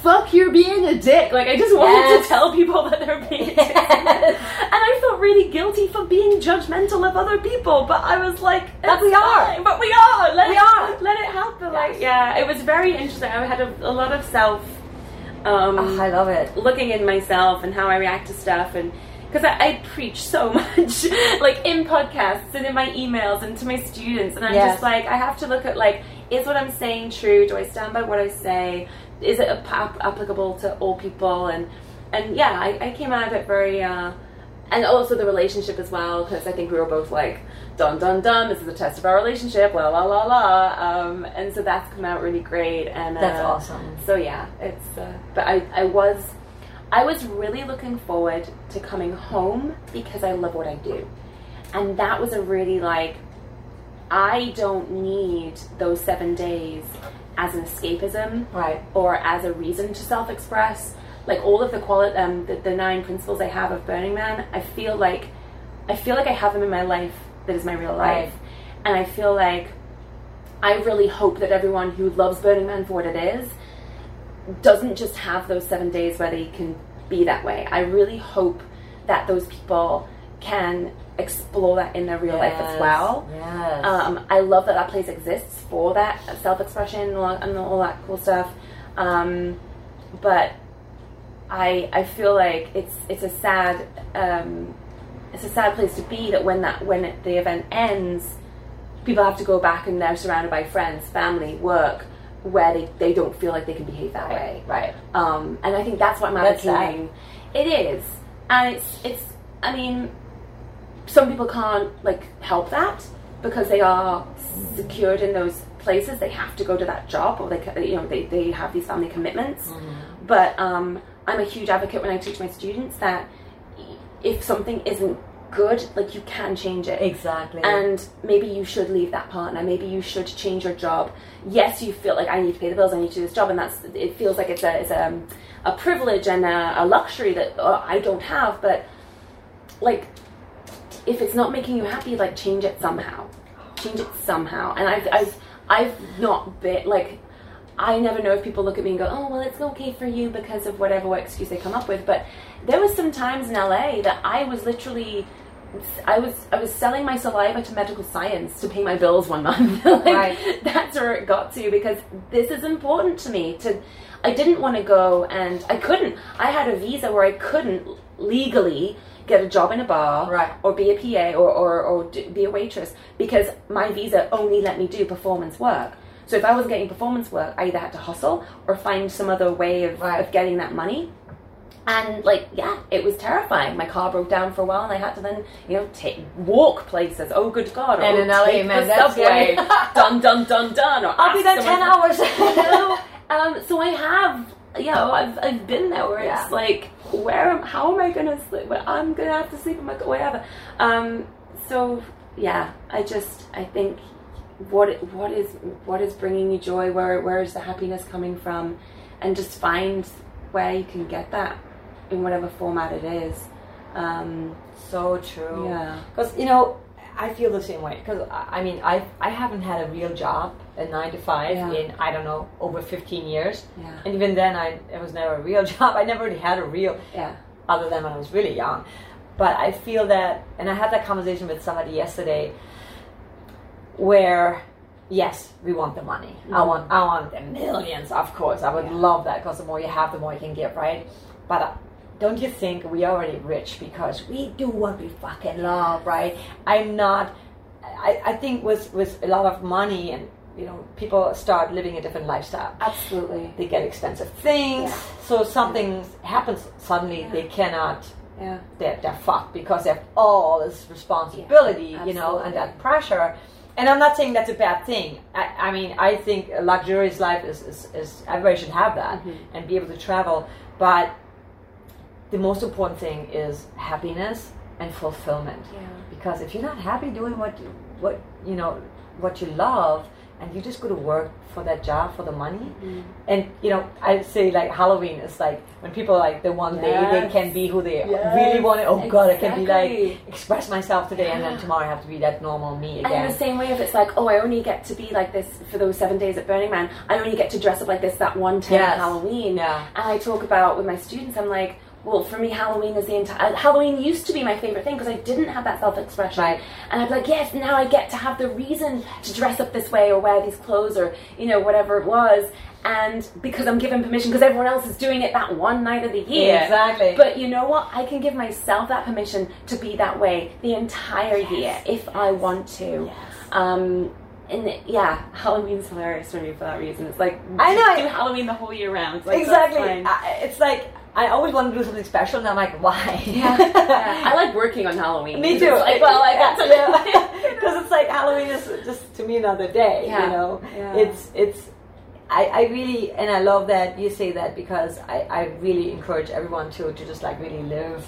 Speaker 2: Fuck, you're being a dick. Like, I just wanted
Speaker 1: Yes.
Speaker 2: to tell people that they're being a dick. and I felt really guilty for being judgmental of other people, but I was like,
Speaker 1: But
Speaker 2: "It's
Speaker 1: we are.
Speaker 2: fine, But we are. Let
Speaker 1: We
Speaker 2: it,
Speaker 1: are.
Speaker 2: Let it happen. Like, yeah, it was very interesting. I had a, a lot of self um,
Speaker 1: Oh, I love it.
Speaker 2: looking in myself and how I react to stuff and because I, I preach so much like in podcasts and in my emails and to my students and I'm
Speaker 1: Yes.
Speaker 2: just like I have to look at like is what I'm saying true do I stand by what I say is it ap- applicable to all people? And and yeah I, I came out of it very uh and also the relationship as well because I think we were both like dun dun dun this is a test of our relationship la la la la. Um, and so that's come out really great and
Speaker 1: That's
Speaker 2: uh,
Speaker 1: awesome.
Speaker 2: so yeah it's uh, but I, I was I was really looking forward to coming home because I love what I do. And that was a really like I don't need those seven days as an escapism
Speaker 1: Right.
Speaker 2: or as a reason to self-express like all of the quali- um, the, the nine principles i have of burning man i feel like i feel like i have them in my life that is my real
Speaker 1: Right.
Speaker 2: life and i feel like i really hope that everyone who loves burning man for what it is doesn't just have those seven days where they can be that way i really hope that those people can explore that in their real life as well
Speaker 1: Yes.
Speaker 2: um, I love that that place exists for that self-expression and all, that cool stuff. Um, but I I feel like it's it's a sad um, it's a sad place to be that when that when it, the event ends, people have to go back and they're surrounded by friends, family, work, where they, they don't feel like they can behave that way.
Speaker 1: right.
Speaker 2: Um, and I think that's what
Speaker 1: That's.
Speaker 2: It is, and it's it's. I mean, some people can't like help that because they are secured in those places. They have to go to that job, or they you know they, they have these family commitments. But um, I'm a huge advocate when I teach my students that if something isn't good, like you can change it.
Speaker 1: Exactly.
Speaker 2: And maybe you should leave that partner. Maybe you should change your job. Yes, you feel like I need to pay the bills. I need to do this job, and that's it. Feels like it's a it's a, a privilege and a, a luxury that uh, I don't have. But like, if it's not making you happy, like change it somehow. Change it somehow. And I've I've I've not been like. I never know if people look at me and go, "Oh, well, it's okay for you because of whatever excuse they come up with." But there was some times in LA that I was literally I was I was selling my saliva to medical science to pay my bills one month. Like,
Speaker 1: Right.
Speaker 2: That's where it got to because this is important to me. To I didn't want to go and I couldn't. I had a visa where I couldn't legally get a job in a bar
Speaker 1: Right.
Speaker 2: or be a PA or, or, or be a waitress because my visa only let me do performance work. So if I wasn't getting performance work, I either had to hustle or find some other way of,
Speaker 1: Right.
Speaker 2: of getting that money. And like, yeah, it was terrifying. My car broke down for a while, and I had to then, you know, take walk places. Oh, good God!
Speaker 1: And
Speaker 2: oh,
Speaker 1: in LA, man, that's
Speaker 2: subway. dun dun dun dun. Or
Speaker 1: I'll be there ten hours.
Speaker 2: you know? Um, so I have, you know, I've, I've been there where
Speaker 1: Yeah.
Speaker 2: it's like, where am, how am I gonna sleep? Well, I'm gonna have to sleep in my whatever. Um, so yeah, I just I think what what is what is bringing you joy? Where where is the happiness coming from? And just find where you can get that in whatever format it is. Um,
Speaker 1: so true.
Speaker 2: Yeah.
Speaker 1: Because you know, I feel the same way. Because I I mean, I I haven't had a real job, a nine to five,
Speaker 2: Yeah.
Speaker 1: in I don't know over fifteen years.
Speaker 2: Yeah.
Speaker 1: And even then, I it was never a real job. I never really had a real,
Speaker 2: yeah,
Speaker 1: other than when I was really young. But I feel that, and I had that conversation with somebody yesterday, where yes, we want the money. I
Speaker 2: Mhm.
Speaker 1: want I want the millions, of course. I would
Speaker 2: Yeah.
Speaker 1: love that because the more you have, the more you can give, right? But uh, don't you think we are already rich because we do what we fucking love, right? I'm not. I, I think with with a lot of money and you know people start living a different lifestyle.
Speaker 2: absolutely.
Speaker 1: They get expensive things,
Speaker 2: Yeah.
Speaker 1: so something happens suddenly.
Speaker 2: Yeah.
Speaker 1: They cannot
Speaker 2: Yeah,
Speaker 1: they're, they're fucked because they have all this responsibility,
Speaker 2: Yeah,
Speaker 1: you know, and that pressure. And I'm not saying that's a bad thing. I, I mean, I think a luxurious life is, is, is everybody should have that
Speaker 2: Mhm.
Speaker 1: and be able to travel. But the most important thing is happiness and fulfillment.
Speaker 2: yeah.
Speaker 1: Because if you're not happy doing what you, what you know what you love, and you just go to work for that job for the money,
Speaker 2: Mhm.
Speaker 1: and you know, I say like Halloween is like when people like the one day they can be who they
Speaker 2: Yes,
Speaker 1: really want to. Oh God, I can be like express myself today, and then tomorrow I have to be that normal me again.
Speaker 2: And in the same way, if it's like, oh, I only get to be like this for those seven days at Burning Man, I only get to dress up like this that one time
Speaker 1: Yes.
Speaker 2: at Halloween.
Speaker 1: Yeah.
Speaker 2: And I talk about with my students, I'm like, well, for me, Halloween is the entire. Halloween used to be my favorite thing because I didn't have that self expression.
Speaker 1: Right.
Speaker 2: And I'd be like, yes, now I get to have the reason to dress up this way or wear these clothes or, you know, whatever it was. And because I'm given permission, because everyone else is doing it that one night of the year.
Speaker 1: Exactly.
Speaker 2: But you know what? I can give myself that permission to be that way the entire year if I want to.
Speaker 1: Yes.
Speaker 2: Um, and yeah, Halloween's hilarious for me for that reason. It's like
Speaker 1: I know.
Speaker 2: do Halloween the whole year round. Like,
Speaker 1: exactly. I, it's like I always want to do something special, and I'm like, why?
Speaker 2: Yeah, yeah. I like working on Halloween.
Speaker 1: Me too.
Speaker 2: Like, well, I like that's
Speaker 1: because it's like Halloween is just to me another day.
Speaker 2: Yeah.
Speaker 1: You know,
Speaker 2: Yeah.
Speaker 1: it's it's. I, I really and I love that you say that because I, I really encourage everyone to to just like really live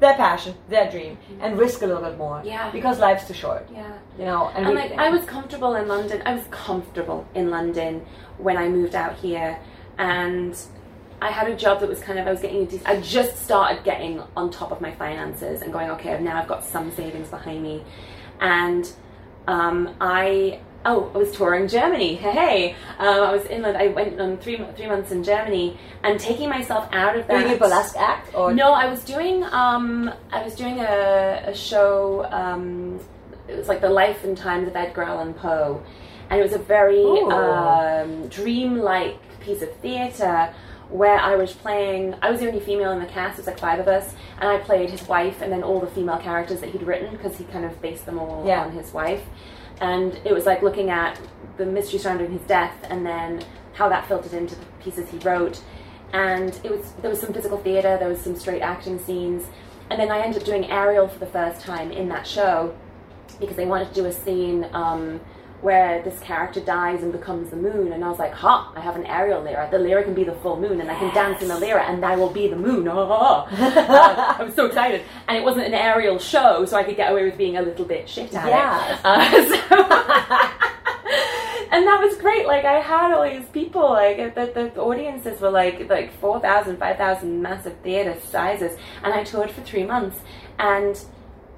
Speaker 1: their passion, their dream, mm-hmm. and risk a little bit more.
Speaker 2: Yeah.
Speaker 1: Because life's too short.
Speaker 2: yeah.
Speaker 1: You know, and,
Speaker 2: And
Speaker 1: we-
Speaker 2: like I was comfortable in London. I was comfortable in London when I moved out here, and I had a job that was kind of I was getting. a I just started getting on top of my finances and going. Okay, now I've got some savings behind me, and um, I. Oh, I was touring Germany. Hey, hey. Um, I was in. London. I went on three three months in Germany, and taking myself out of that.
Speaker 1: a burlesque act or
Speaker 2: No, I was doing um, I was doing a, a show. Um, it was like the life and times of Edgar Allan Poe, and it was a very um, dreamlike piece of theatre where I was playing. I was the only female in the cast. It was like five of us, and I played his wife, and then all the female characters that he'd written because he kind of based them all
Speaker 1: Yeah.
Speaker 2: on his wife. And it was like looking at the mystery surrounding his death, and then how that filtered into the pieces he wrote and it was there was some physical theater, there was some straight acting scenes, and then I ended up doing aerial for the first time in that show because they wanted to do a scene um, where this character dies and becomes the moon, and I was like, "Ha! I have an aerial lyra. The lyra can be the full moon, and I can dance in the lyra, and I will be the moon." Uh, I was so excited, and it wasn't an aerial show, so I could get away with being a little bit shit at
Speaker 1: Yes.
Speaker 2: it. Uh, so- and that was great. Like I had all these people. Like the, the, the audiences were like like 4,000, 5,000 massive theater sizes, and I toured for three months, and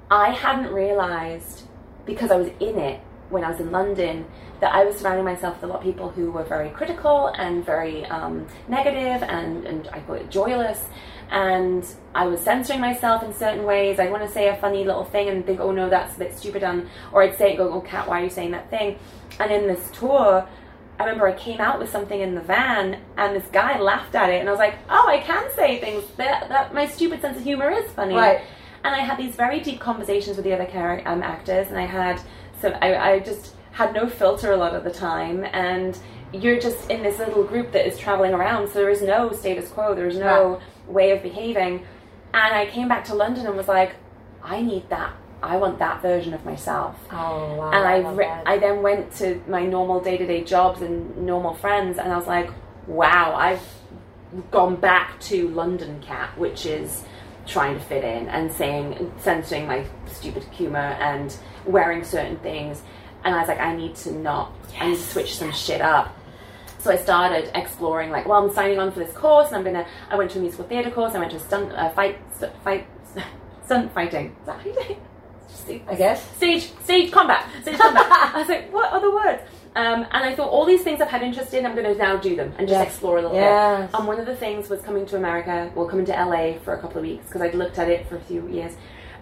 Speaker 2: I hadn't realized because I was in it when I was in London that I was surrounding myself with a lot of people who were very critical and very um, negative and and I call it joyless. And I was censoring myself in certain ways. I'd want to say a funny little thing and think, oh no, that's a bit stupid. Um, or I'd say it, go, oh cat, why are you saying that thing? And in this tour, I remember I came out with something in the van, and this guy laughed at it, and I was like, "Oh, I can say things. That, that my stupid sense of humor is funny."
Speaker 1: Right.
Speaker 2: And I had these very deep conversations with the other um, actors, and I had so I, I just had no filter a lot of the time, and you're just in this little group that is traveling around, so there is no status quo, there is no way of behaving. And I came back to London and was like, I need that. I want that version of myself
Speaker 1: Oh wow.
Speaker 2: and I, re- I then went to my normal day to day jobs and normal friends, and I was like, wow, I've gone back to London Cat, which is trying to fit in and saying, censoring my stupid humor and wearing certain things. And I was like, I need to not, I need to switch some shit up. So I started exploring, like, well, I'm signing on for this course, and I'm gonna. I went to a musical theatre course. I went to a stunt uh, fight, st- fight, stunt fighting. Is that how you say it?
Speaker 1: I guess.
Speaker 2: stage stage combat stage combat i was like what other words um, and i thought all these things i've had interest in i'm going to now do them and just
Speaker 1: Yes.
Speaker 2: explore a little
Speaker 1: Yes.
Speaker 2: bit um, one of the things was coming to america well coming to la for a couple of weeks because i'd looked at it for a few years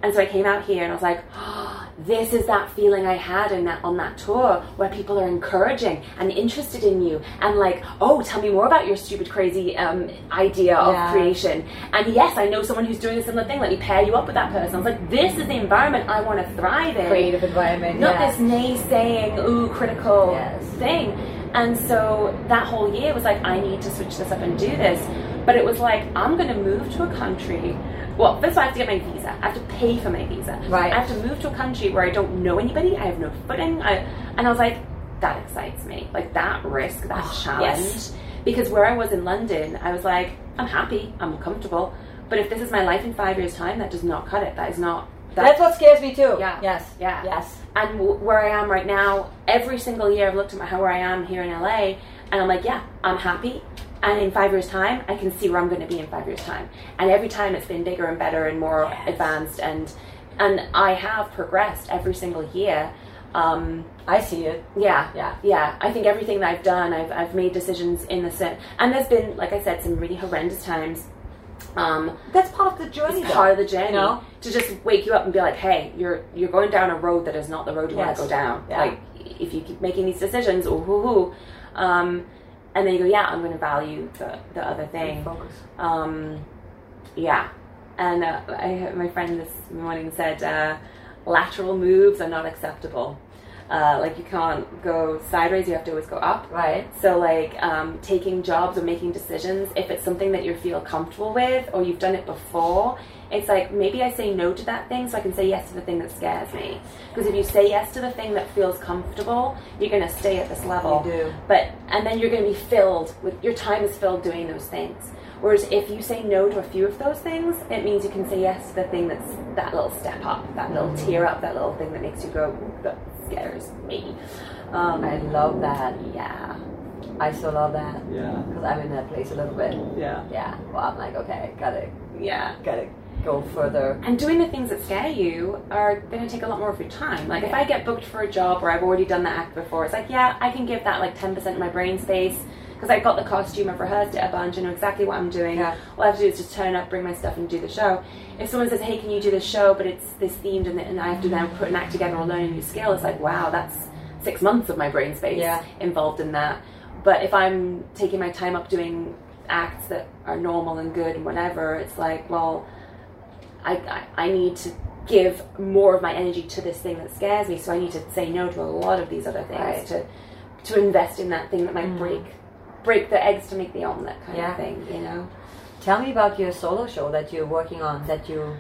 Speaker 2: and so i came out here and i was like oh, this is that feeling i had in that on that tour where people are encouraging and interested in you and like oh tell me more about your stupid crazy um, idea of
Speaker 1: Yeah.
Speaker 2: creation and yes i know someone who's doing a similar thing let me pair you up with that person i was like this is the environment i want to thrive in
Speaker 1: Creative environment.
Speaker 2: not
Speaker 1: yeah.
Speaker 2: this naysaying, ooh, critical
Speaker 1: Yes.
Speaker 2: thing. And so that whole year was like, I need to switch this up and do this. But it was like, I'm going to move to a country. Well, first of all, I have to get my visa. I have to pay for my visa.
Speaker 1: Right.
Speaker 2: I have to move to a country where I don't know anybody. I have no footing. I, and I was like, that excites me. Like that risk, that
Speaker 1: Oh,
Speaker 2: challenge.
Speaker 1: yes.
Speaker 2: Because where I was in London, I was like, I'm happy. I'm comfortable. But if this is my life in five years' time, that does not cut it. That is not. That,
Speaker 1: That's what scares me too.
Speaker 2: Yeah.
Speaker 1: Yes.
Speaker 2: Yeah.
Speaker 1: Yes.
Speaker 2: and w- where I am right now, every single year I've looked at my, how where I am here in LA, and I'm like, yeah, I'm happy. And in five years' time, I can see where I'm going to be in five years' time. And every time it's been bigger and better and more
Speaker 1: Yes.
Speaker 2: advanced, and and I have progressed every single year. Um,
Speaker 1: I see it.
Speaker 2: yeah,
Speaker 1: Yeah.
Speaker 2: yeah. I think everything that I've done, I've I've made decisions in the set, and there's been, like I said, some really horrendous times. Um,
Speaker 1: That's part of the journey.
Speaker 2: it's
Speaker 1: though.
Speaker 2: part of the journey
Speaker 1: You know?
Speaker 2: to just wake you up and be like, "Hey, you're you're going down a road that is not the road you
Speaker 1: Yes.
Speaker 2: want to go down."
Speaker 1: Yeah.
Speaker 2: Like if you keep making these decisions, ooh hoo hoo, um, and then you go, "Yeah, I'm going to value the the other thing."
Speaker 1: Focus.
Speaker 2: Um, yeah, and uh, I my friend this morning said uh, lateral moves are not acceptable. Uh, like you can't go sideways; you have to always go up.
Speaker 1: Right.
Speaker 2: So, like um, taking jobs or making decisions, if it's something that you feel comfortable with or you've done it before, it's like maybe I say no to that thing so I can say yes to the thing that scares me. Because if you say yes to the thing that feels comfortable, you're going to stay at this level.
Speaker 1: You do.
Speaker 2: But and then you're going to be filled with your time is filled doing those things. Whereas if you say no to a few of those things, it means you can say yes to the thing that's that little step up, that little tear up, that little thing that makes you go, that scares me. Um,
Speaker 1: I love that.
Speaker 2: yeah.
Speaker 1: I still love that
Speaker 3: Yeah.
Speaker 1: because I'm in that place a little bit.
Speaker 3: Yeah.
Speaker 1: Yeah. Well, I'm like, okay, got it.
Speaker 2: Yeah.
Speaker 1: gotta go further.
Speaker 2: And doing the things that scare you are going to take a lot more of your time. Like if I get booked for a job where I've already done the act before, it's like, yeah, I can give that like 10% of my brain space because I've got the costume, I've rehearsed it a bunch, I know exactly what I'm doing.
Speaker 1: Yeah.
Speaker 2: All I have to do is just turn up, bring my stuff, and do the show. If someone says, hey, can you do this show, but it's this themed and, and I have to mm-hmm. then put an act together or learn a new skill, it's like, wow, that's six months of my brain space
Speaker 1: Yeah.
Speaker 2: involved in that. But if I'm taking my time up doing acts that are normal and good and whatever, it's like, well, I, I, I need to give more of my energy to this thing that scares me, so I need to say no to a lot of these other things
Speaker 1: Right.
Speaker 2: to to invest in that thing that might
Speaker 1: Mm.
Speaker 2: break break the eggs to make the omelet kind
Speaker 1: Yeah.
Speaker 2: of thing, you know.
Speaker 1: Tell me about your solo show that you're working on. That you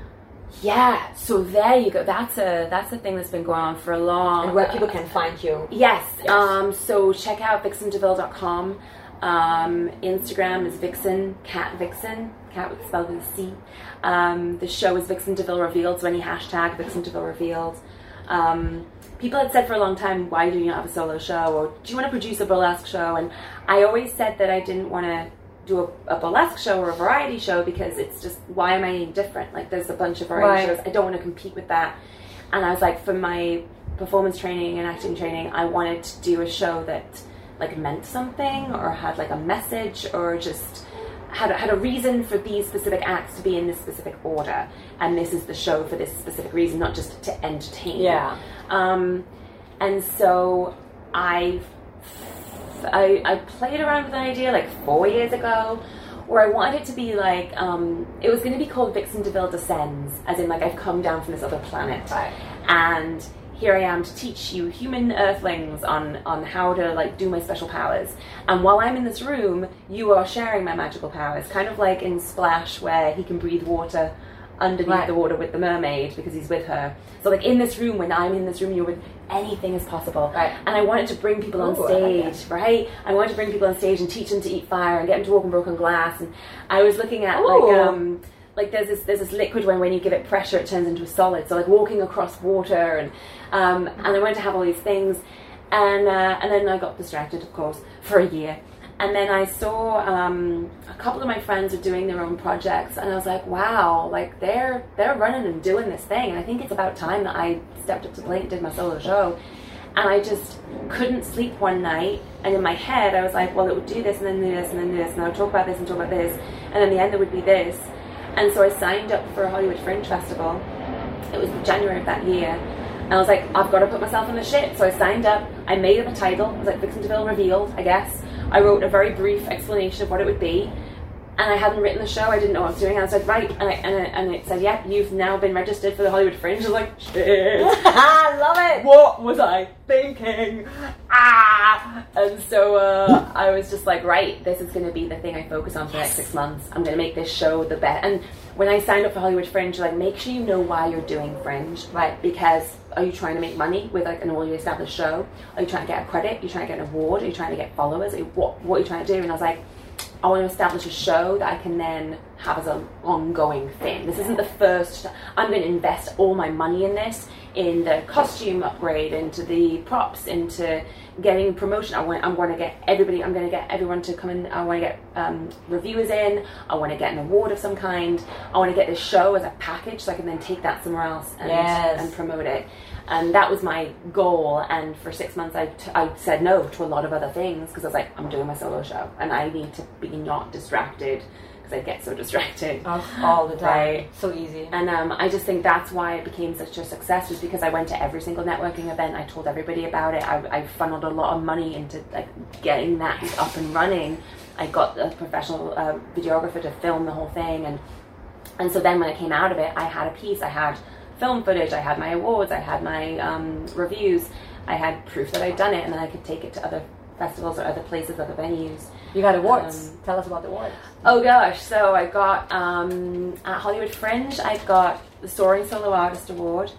Speaker 2: Yeah, so there you go. That's a that's a thing that's been going on for a long
Speaker 1: and where people can find you.
Speaker 2: Yes. Um, so check out vixendeville.com. Um, Instagram is Vixen, Cat Vixen, cat with spelled with a C. Um, the show is Vixen DeVille Revealed, so any hashtag Vixen DeVille Revealed. Um, people had said for a long time, why do you not have a solo show? Or do you want to produce a burlesque show? And I always said that I didn't want to do a, a burlesque show or a variety show because it's just, why am I any different? Like, there's a bunch of variety
Speaker 1: Right.
Speaker 2: shows. I don't want to compete with that. And I was like, for my performance training and acting training, I wanted to do a show that like meant something or had like a message or just had a, had a reason for these specific acts to be in this specific order. And this is the show for this specific reason, not just to entertain.
Speaker 1: Yeah.
Speaker 2: Um, and so I, I, I played around with an idea like four years ago where I wanted it to be like, um, it was going to be called Vixen DeVille Descends, as in like I've come down from this other planet.
Speaker 1: Right.
Speaker 2: And here I am to teach you human earthlings on, on how to like do my special powers. And while I'm in this room, you are sharing my magical powers, kind of like in Splash where he can breathe water underneath
Speaker 1: Right.
Speaker 2: the water with the mermaid because he's with her. So like in this room, when I'm in this room, you're with anything is possible.
Speaker 1: Right.
Speaker 2: And I wanted to bring people on
Speaker 1: Ooh, I
Speaker 2: stage, right? I wanted to bring people on stage and teach them to eat fire and get them to walk on broken glass. And I was looking at
Speaker 1: Ooh.
Speaker 2: like um like there's this there's this liquid when when you give it pressure it turns into a solid. So like walking across water and um and I wanted to have all these things. And uh, and then I got distracted, of course, for a year. And then I saw um, a couple of my friends are doing their own projects, and I was like, "Wow! Like they're they're running and doing this thing." And I think it's about time that I stepped up to the plate and did my solo show. And I just couldn't sleep one night. And in my head, I was like, "Well, it would do this, and then do this, and then do this, and I would talk about this and talk about this, and then the end it would be this." And so I signed up for a Hollywood Fringe Festival. It was January of that year. And I was like, I've got to put myself in the shit. So I signed up. I made up a title. It was like Vixen DeVille Revealed, I guess. I wrote a very brief explanation of what it would be. And I hadn't written the show. I didn't know what I was doing. And I said, right. And, I, and, I, and it said, yeah, you've now been registered for the Hollywood Fringe. I was like, shit.
Speaker 1: I love it.
Speaker 2: what was I thinking? Ah! And so uh, I was just like, right, this is going to be the thing I focus on for the next six months. I'm going to make this show the best. And when I signed up for Hollywood Fringe, like, make sure you know why you're doing Fringe.
Speaker 1: Right.
Speaker 2: Because are you trying to make money with like an already established show? Are you trying to get a credit? Are you trying to get an award? Are you trying to get followers? Are you- What, what are you trying to do? And I was like, I want to establish a show that I can then have as an ongoing thing. This isn't the first. I'm going to invest all my money in this, in the costume upgrade, into the props, into getting promotion. I want. I'm going to get everybody. I'm going to get everyone to come in. I want to get um, reviewers in. I want to get an award of some kind. I want to get this show as a package, so I can then take that somewhere else and,
Speaker 1: Yes.
Speaker 2: and promote it. And that was my goal. And for six months, I, t- I said no to a lot of other things because I was like, I'm doing my solo show and I need to be not distracted because I get so distracted.
Speaker 1: All the time.
Speaker 2: Right.
Speaker 1: So easy.
Speaker 2: And um, I just think that's why it became such a success was because I went to every single networking event. I told everybody about it. I, I funneled a lot of money into like getting that up and running. I got a professional uh, videographer to film the whole thing, and and so then when I came out of it, I had a piece. I had film footage. I had my awards. I had my um, reviews. I had proof that I'd done it, and then I could take it to other festivals or other places, other venues.
Speaker 1: You got awards.
Speaker 2: Um,
Speaker 1: Tell us about the awards.
Speaker 2: Oh gosh, so I got um, at Hollywood Fringe, I got the Soaring Solo Artist Award,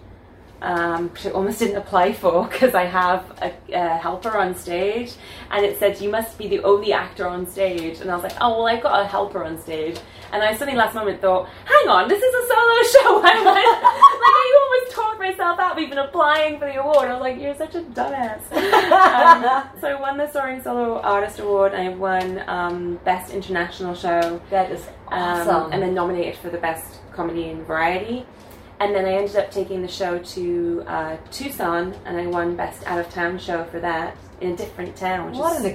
Speaker 2: um, which I almost didn't apply for because I have a, a helper on stage, and it said you must be the only actor on stage, and I was like, oh well, I've got a helper on stage, and I suddenly last moment thought, hang on, this is a solo show. I'm like, like I almost talked myself out of even applying for the award. I was like, you're such a dumbass. um, so I won the Soaring Solo Artist Award, and I won um, Best International Show.
Speaker 1: That is
Speaker 2: Um,
Speaker 1: awesome.
Speaker 2: and then nominated for the best comedy and variety. And then I ended up taking the show to uh, Tucson, and I won best out of town show for that in a different town. Which
Speaker 1: what an
Speaker 2: great.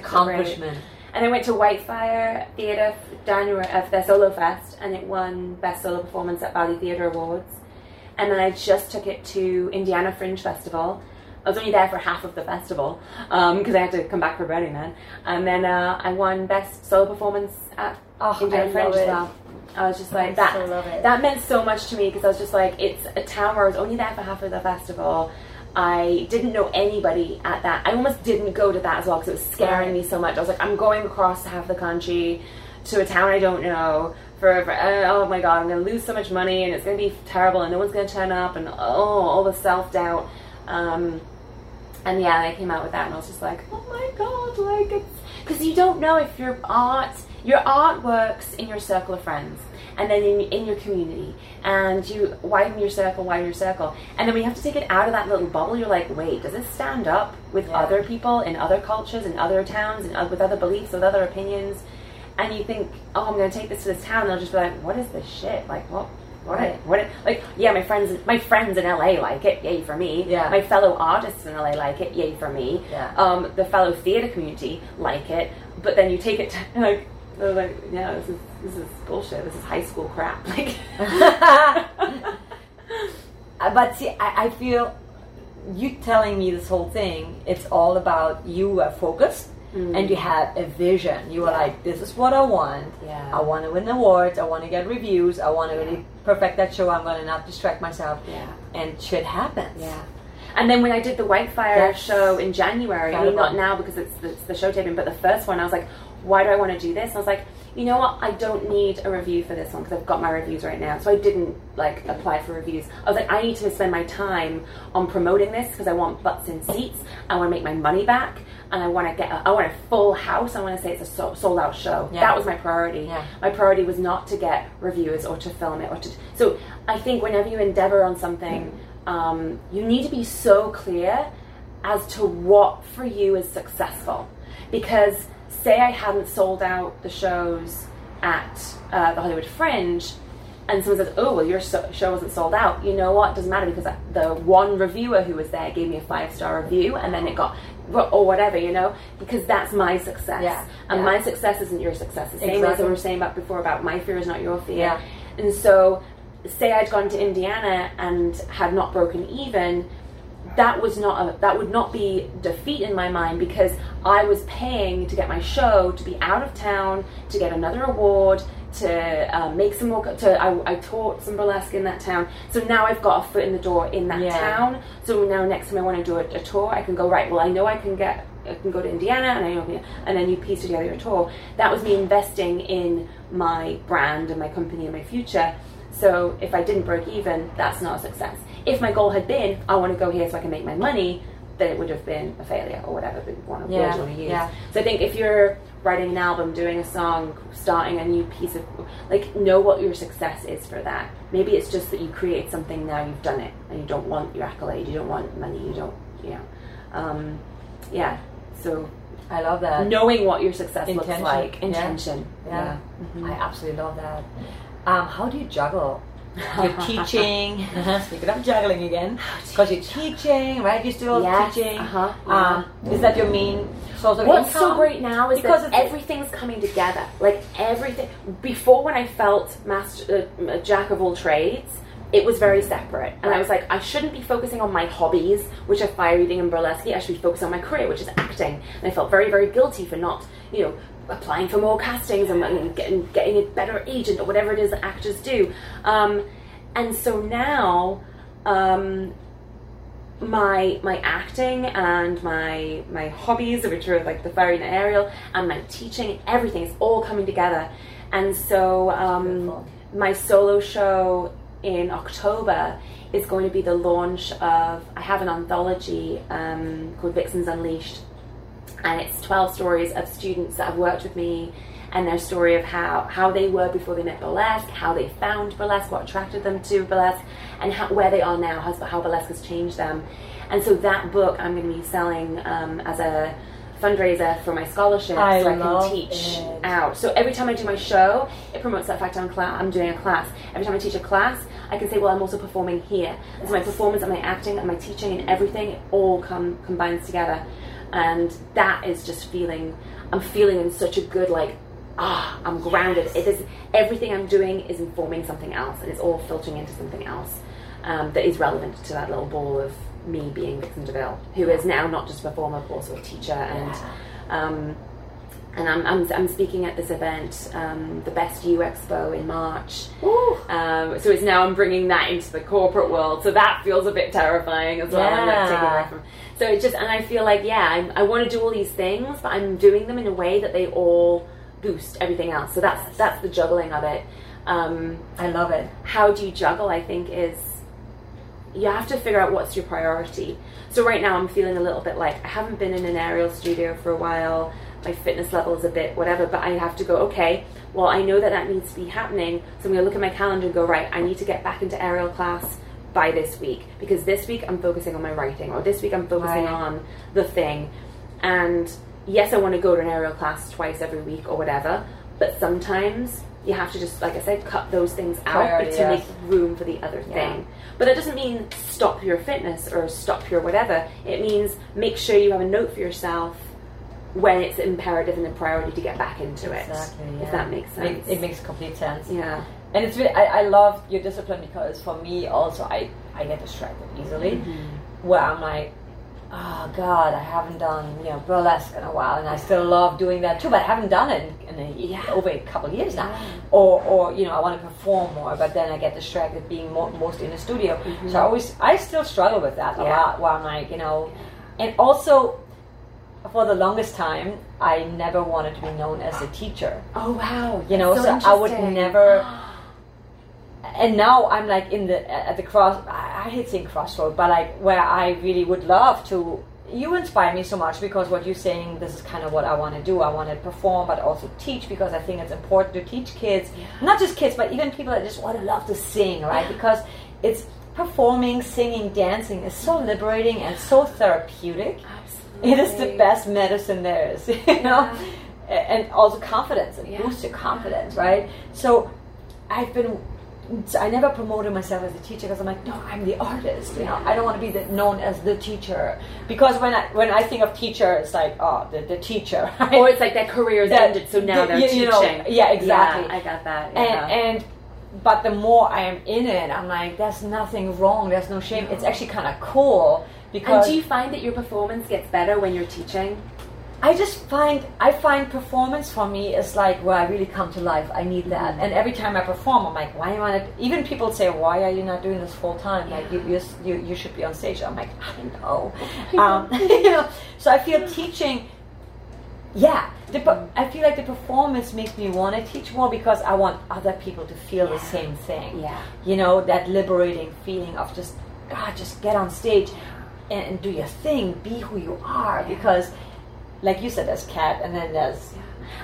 Speaker 2: And I went to Whitefire Theatre January of their solo fest, and it won best solo performance at Valley Theatre Awards. And then I just took it to Indiana Fringe Festival. I was only there for half of the festival because I had to come back for Burning Man. And then uh, I won best solo performance at
Speaker 1: Oh,
Speaker 2: Indiana
Speaker 1: I
Speaker 2: Fringe as well. I was just like
Speaker 1: I
Speaker 2: that.
Speaker 1: so.
Speaker 2: That meant so much to me because I was just like, it's a town where I was only there for half of the festival. I didn't know anybody at that. I almost didn't go to that as well because it was scaring me so much. I was like, I'm going across half the country to a town I don't know for, for uh, oh my god, I'm going to lose so much money and it's going to be terrible and no one's going to turn up and oh, all the self doubt. Um, and yeah, I came out with that, and I was just like, oh my god, like it's because you don't know if your art, your art works in your circle of friends, and then in, in your community, and you widen your circle, widen your circle, and then when you have to take it out of that little bubble, you're like, wait, does this stand up with
Speaker 1: Yeah.
Speaker 2: other people in other cultures, in other towns, and with other beliefs, with other opinions? And you think, oh, I'm going to take this to this town, and they'll just be like, what is this shit? Like, what? What?
Speaker 1: Right.
Speaker 2: What? Like, yeah, my friends, my friends in LA like it. Yay for me.
Speaker 1: Yeah.
Speaker 2: My fellow artists in LA like it. Yay for me.
Speaker 1: Yeah.
Speaker 2: Um, the fellow theater community like it. But then you take it to like, they're like, yeah, this is this is bullshit. This is high school crap. Like,
Speaker 1: but see, I, I feel you telling me this whole thing, it's all about you are focused and mm. you had a vision. You were
Speaker 2: Yeah.
Speaker 1: like, this is what I want.
Speaker 2: Yeah.
Speaker 1: I want to win awards. I want to get reviews. I want to really perfect that show. I'm going to not distract myself.
Speaker 2: Yeah.
Speaker 1: And shit happens.
Speaker 2: Yeah. And then when I did the Whitefire
Speaker 1: That's
Speaker 2: show in January, I mean, not now because it's the, it's the show taping, but the first one, I was like, why do I want to do this? And I was like, you know what? I don't need a review for this one because I've got my reviews right now. So I didn't like apply for reviews. I was like, I need to spend my time on promoting this because I want butts in seats. I want to make my money back, and I want to get. A, I want a full house. I want to say it's a sold out show.
Speaker 1: Yeah.
Speaker 2: That was my priority.
Speaker 1: Yeah.
Speaker 2: My priority was not to get reviewers or to film it or to. So I think whenever you endeavor on something, um, you need to be so clear as to what for you is successful. Because say I hadn't sold out the shows at uh, the Hollywood Fringe, and someone says, "Oh, well, your show wasn't sold out." You know what? Doesn't matter because the one reviewer who was there gave me a five star review, and then it got or whatever, you know, because that's my success.
Speaker 1: Yeah,
Speaker 2: And
Speaker 1: yeah.
Speaker 2: my success isn't your success. The same as
Speaker 1: Exactly.
Speaker 2: we were saying about before about my fear is not your fear.
Speaker 1: Yeah.
Speaker 2: And so, say I'd gone to Indiana and had not broken even, that was not a, that would not be defeat in my mind because I was paying to get my show to be out of town to get another award to uh, make some more to I, I taught some burlesque in that town. So now I've got a foot in the door in that
Speaker 1: Yeah.
Speaker 2: town. So now next time I want to do a, a tour I can go right well I know I can get I can go to Indiana and I know and then you piece together your tour. That was me investing in my brand and my company and my future so if I didn't break even, that's not a success. If my goal had been, I want to go here so I can make my money, then it would have been a failure or whatever the one of
Speaker 1: Yeah,
Speaker 2: you want to use.
Speaker 1: yeah.
Speaker 2: So I think if you're writing an album, doing a song, starting a new piece of like know what your success is for that. Maybe it's just that you create something now, you've done it, and you don't want your accolade, you don't want money, you don't, you know, um, yeah. So
Speaker 1: I love that.
Speaker 2: knowing what your success
Speaker 1: Intention,
Speaker 2: looks like,
Speaker 1: yeah.
Speaker 2: intention,
Speaker 1: Yeah.
Speaker 2: yeah.
Speaker 1: I absolutely love that. Um, how do you juggle? You're teaching. Speaking of juggling again, because you're teaching, right? You're still
Speaker 2: Yes,
Speaker 1: teaching.
Speaker 2: uh-huh,
Speaker 1: Um, is that your main source of income?
Speaker 2: What's
Speaker 1: income?
Speaker 2: so great now is
Speaker 1: Because
Speaker 2: that everything's coming together. Like everything. Before, when I felt master, uh, jack of all trades, it was very separate, and I was like, I shouldn't be focusing on my hobbies, which are fire eating and burlesque. I should be focusing on my career, which is acting. And I felt very, very guilty for not, you know, applying for more castings and, and getting getting a better agent or whatever it is that actors do. Um, and so now. Um, my my acting and my my hobbies, which are like the fiery and aerial, and my teaching, everything is all coming together. And so um, my solo show in October is going to be the launch of I have an anthology um, called Vixens Unleashed, and it's twelve stories of students that have worked with me and their story of how, how they were before they met burlesque, how they found burlesque, what attracted them to burlesque, and how, where they are now, how, how burlesque has changed them. And so that book I'm going to be selling um, as a fundraiser for my scholarship
Speaker 1: I
Speaker 2: so I can teach
Speaker 1: it.
Speaker 2: out. So every time I do my show, it promotes that fact I'm, I'm doing a class. Every time I teach a class, I can say, well, I'm also performing here. And so my performance and my acting and my teaching and everything all come combines together. And that is just feeling, I'm feeling in such a good, like, ah, I'm grounded. It is, everything I'm doing is informing something else and it's all filtering into something else um, that is relevant to that little ball of me being Vixen DeVille, who is now not just a performer, but also a teacher and um, and I'm, I'm, I'm speaking at this event, um, the Best You Expo in March. Um, so it's now I'm bringing that into the corporate world. So that feels a bit terrifying as well. I'm like taking
Speaker 1: Yeah.
Speaker 2: away from. So it's just, and I feel like, yeah, I'm, I want to do all these things, but I'm doing them in a way that they all boost everything else. So that's that's the juggling of it. Um,
Speaker 1: I love it.
Speaker 2: how do you juggle i think is you have to figure out what's your priority so right now i'm feeling a little bit like i haven't been in an aerial studio for a while my fitness level is a bit whatever but i have to go okay well i know that that needs to be happening so i'm going to look at my calendar and go right i need to get back into aerial class by this week because this week i'm focusing on my writing or this week i'm focusing
Speaker 1: Right.
Speaker 2: on the thing and yes i want to go to an aerial class twice every week or whatever but sometimes you have to just like i said cut those things out to
Speaker 1: yes.
Speaker 2: make room for the other thing but that doesn't mean stop your fitness or stop your whatever it means make sure you have a note for yourself when it's imperative and a priority to get back into it
Speaker 1: Exactly.
Speaker 2: if that makes sense
Speaker 1: It makes complete sense.
Speaker 2: yeah
Speaker 1: And it's really, I, I love your discipline because for me also I, I get distracted easily
Speaker 2: Mm-hmm.
Speaker 1: where I'm like, oh God, I haven't done you know burlesque in a while and I still love doing that too, but I haven't done it in, in a,
Speaker 2: Yeah.
Speaker 1: over a couple of years now.
Speaker 2: Yeah.
Speaker 1: Or, or you know I want to perform more, but then I get distracted being more, mostly in the studio. So I always I still struggle with that a
Speaker 2: Mm-hmm. Yeah.
Speaker 1: lot. Where I'm like you know, and also for the longest time I never wanted to be known as a teacher.
Speaker 2: Oh wow.
Speaker 1: You know
Speaker 2: That's
Speaker 1: so, i would never and now i'm like in the at the cross i hate saying crossroad but like where i really would love to you inspire me so much because what you're saying this is kind of what i want to do. I want to perform but also teach because i think it's important to teach kids. Not just kids but even people that just want to love to sing right? Because it's performing singing dancing is so liberating and so therapeutic.
Speaker 2: Absolutely.
Speaker 1: It is the best medicine there is, you know, A- and also confidence. It
Speaker 2: Yeah.
Speaker 1: boosts your confidence, right? So, I've been, I never promoted myself as a teacher because I'm like, no, I'm the artist. You know, I don't want to be the, known as the teacher because when I when I think of teacher, it's like, oh, the, the teacher. Right?
Speaker 2: or it's like their career's
Speaker 1: That-
Speaker 2: ended so now
Speaker 1: the-
Speaker 2: they're
Speaker 1: you-
Speaker 2: teaching
Speaker 1: you know, yeah, exactly.
Speaker 2: Yeah, i got that yeah.
Speaker 1: and, and but the more I am in it, I'm like, there's nothing wrong. There's no shame. It's actually kind of cool
Speaker 2: and do you find that your performance gets better when you're teaching
Speaker 1: I just find I find performance for me is like where I really come to life. I need that,
Speaker 2: Mm-hmm.
Speaker 1: and every time I perform, I'm like, why am I? Not, even people say, why are you not doing this full time? Like you, you, you, you should be on stage. I'm like, I know, um, you know. So I feel teaching. Yeah, the, per- I feel like the performance makes me want to teach more because I want other people to feel the same thing.
Speaker 2: Yeah.
Speaker 1: you know that liberating feeling of just God, just get on stage and, do your thing, be who you are. Because, like you said, there's Cat, and then there's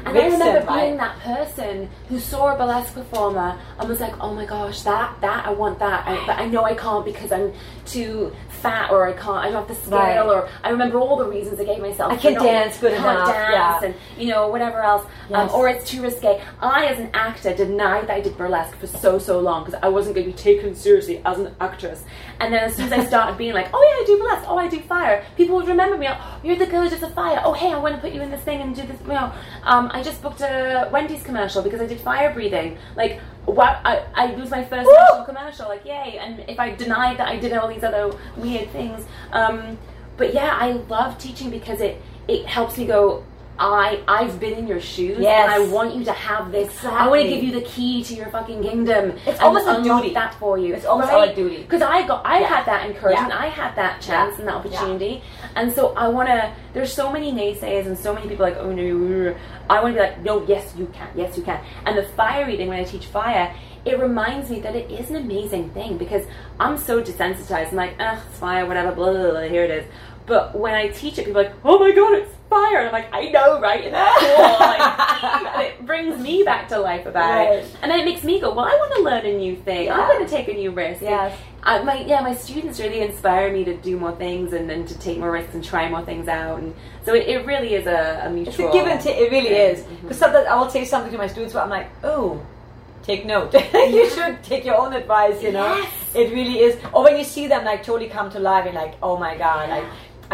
Speaker 2: And I remember being that person who saw a burlesque performer and was like, "Oh my gosh, that that I want that," I, but I know I can't because I'm too fat or I can't. I don't have the scale,
Speaker 1: Right.
Speaker 2: or I remember all the reasons I gave myself.
Speaker 1: I can't
Speaker 2: not-
Speaker 1: dance good
Speaker 2: can't
Speaker 1: enough,
Speaker 2: dance,
Speaker 1: yeah.
Speaker 2: and you know whatever else, um, or it's too risque. I, as an actor, denied that I did burlesque for so so long because I wasn't going to be taken seriously as an actress. And then as soon as I started being like, "Oh yeah, I do burlesque. Oh, I do fire," people would remember me. Oh, you're the girl who does the fire. Oh, hey, I want to put you in this thing and do this. You know, um, I just booked a Wendy's commercial because I did fire breathing. Like, what? I, I was my first
Speaker 1: Woo!
Speaker 2: commercial. Like, yay! And if I denied that I did all these other weird things, um, but yeah, I love teaching because it it helps me go. I I've been in your shoes
Speaker 1: Yes.
Speaker 2: and I want you to have this. I want to give you the key to your fucking kingdom.
Speaker 1: It's almost a duty.
Speaker 2: that for you.
Speaker 1: It's almost a duty.
Speaker 2: Because I got I
Speaker 1: Yeah.
Speaker 2: had that encouragement.
Speaker 1: Yeah.
Speaker 2: I had that chance
Speaker 1: Yeah.
Speaker 2: and that opportunity. And so I want to. There's so many naysayers and so many people like oh no. I want to be like no yes you can yes you can. And the fire eating when I teach fire. It reminds me that it is an amazing thing because I'm so desensitized. I'm like, ugh, it's fire, whatever, blah, blah, blah, here it is. But when I teach it, people are like, oh my god, it's fire. And I'm like, I know, right? And it's cool. Like, and it brings me back to life about
Speaker 1: Right.
Speaker 2: it. And then it makes me go, well, I want to learn a new thing.
Speaker 1: Yeah.
Speaker 2: I'm going to take a new risk.
Speaker 1: Yes.
Speaker 2: I, my yeah, my students really inspire me to do more things and, and to take more risks and try more things out. And so it, it really is a, a
Speaker 1: It's
Speaker 2: mutual.
Speaker 1: a give and take. It really
Speaker 2: thing.
Speaker 1: is. Mm-hmm. Because sometimes I will say something to my students where I'm like, oh, take note. you should take your own advice, you know?
Speaker 2: Yes.
Speaker 1: It really is. Or when you see them like totally come to life and like, oh my God, like,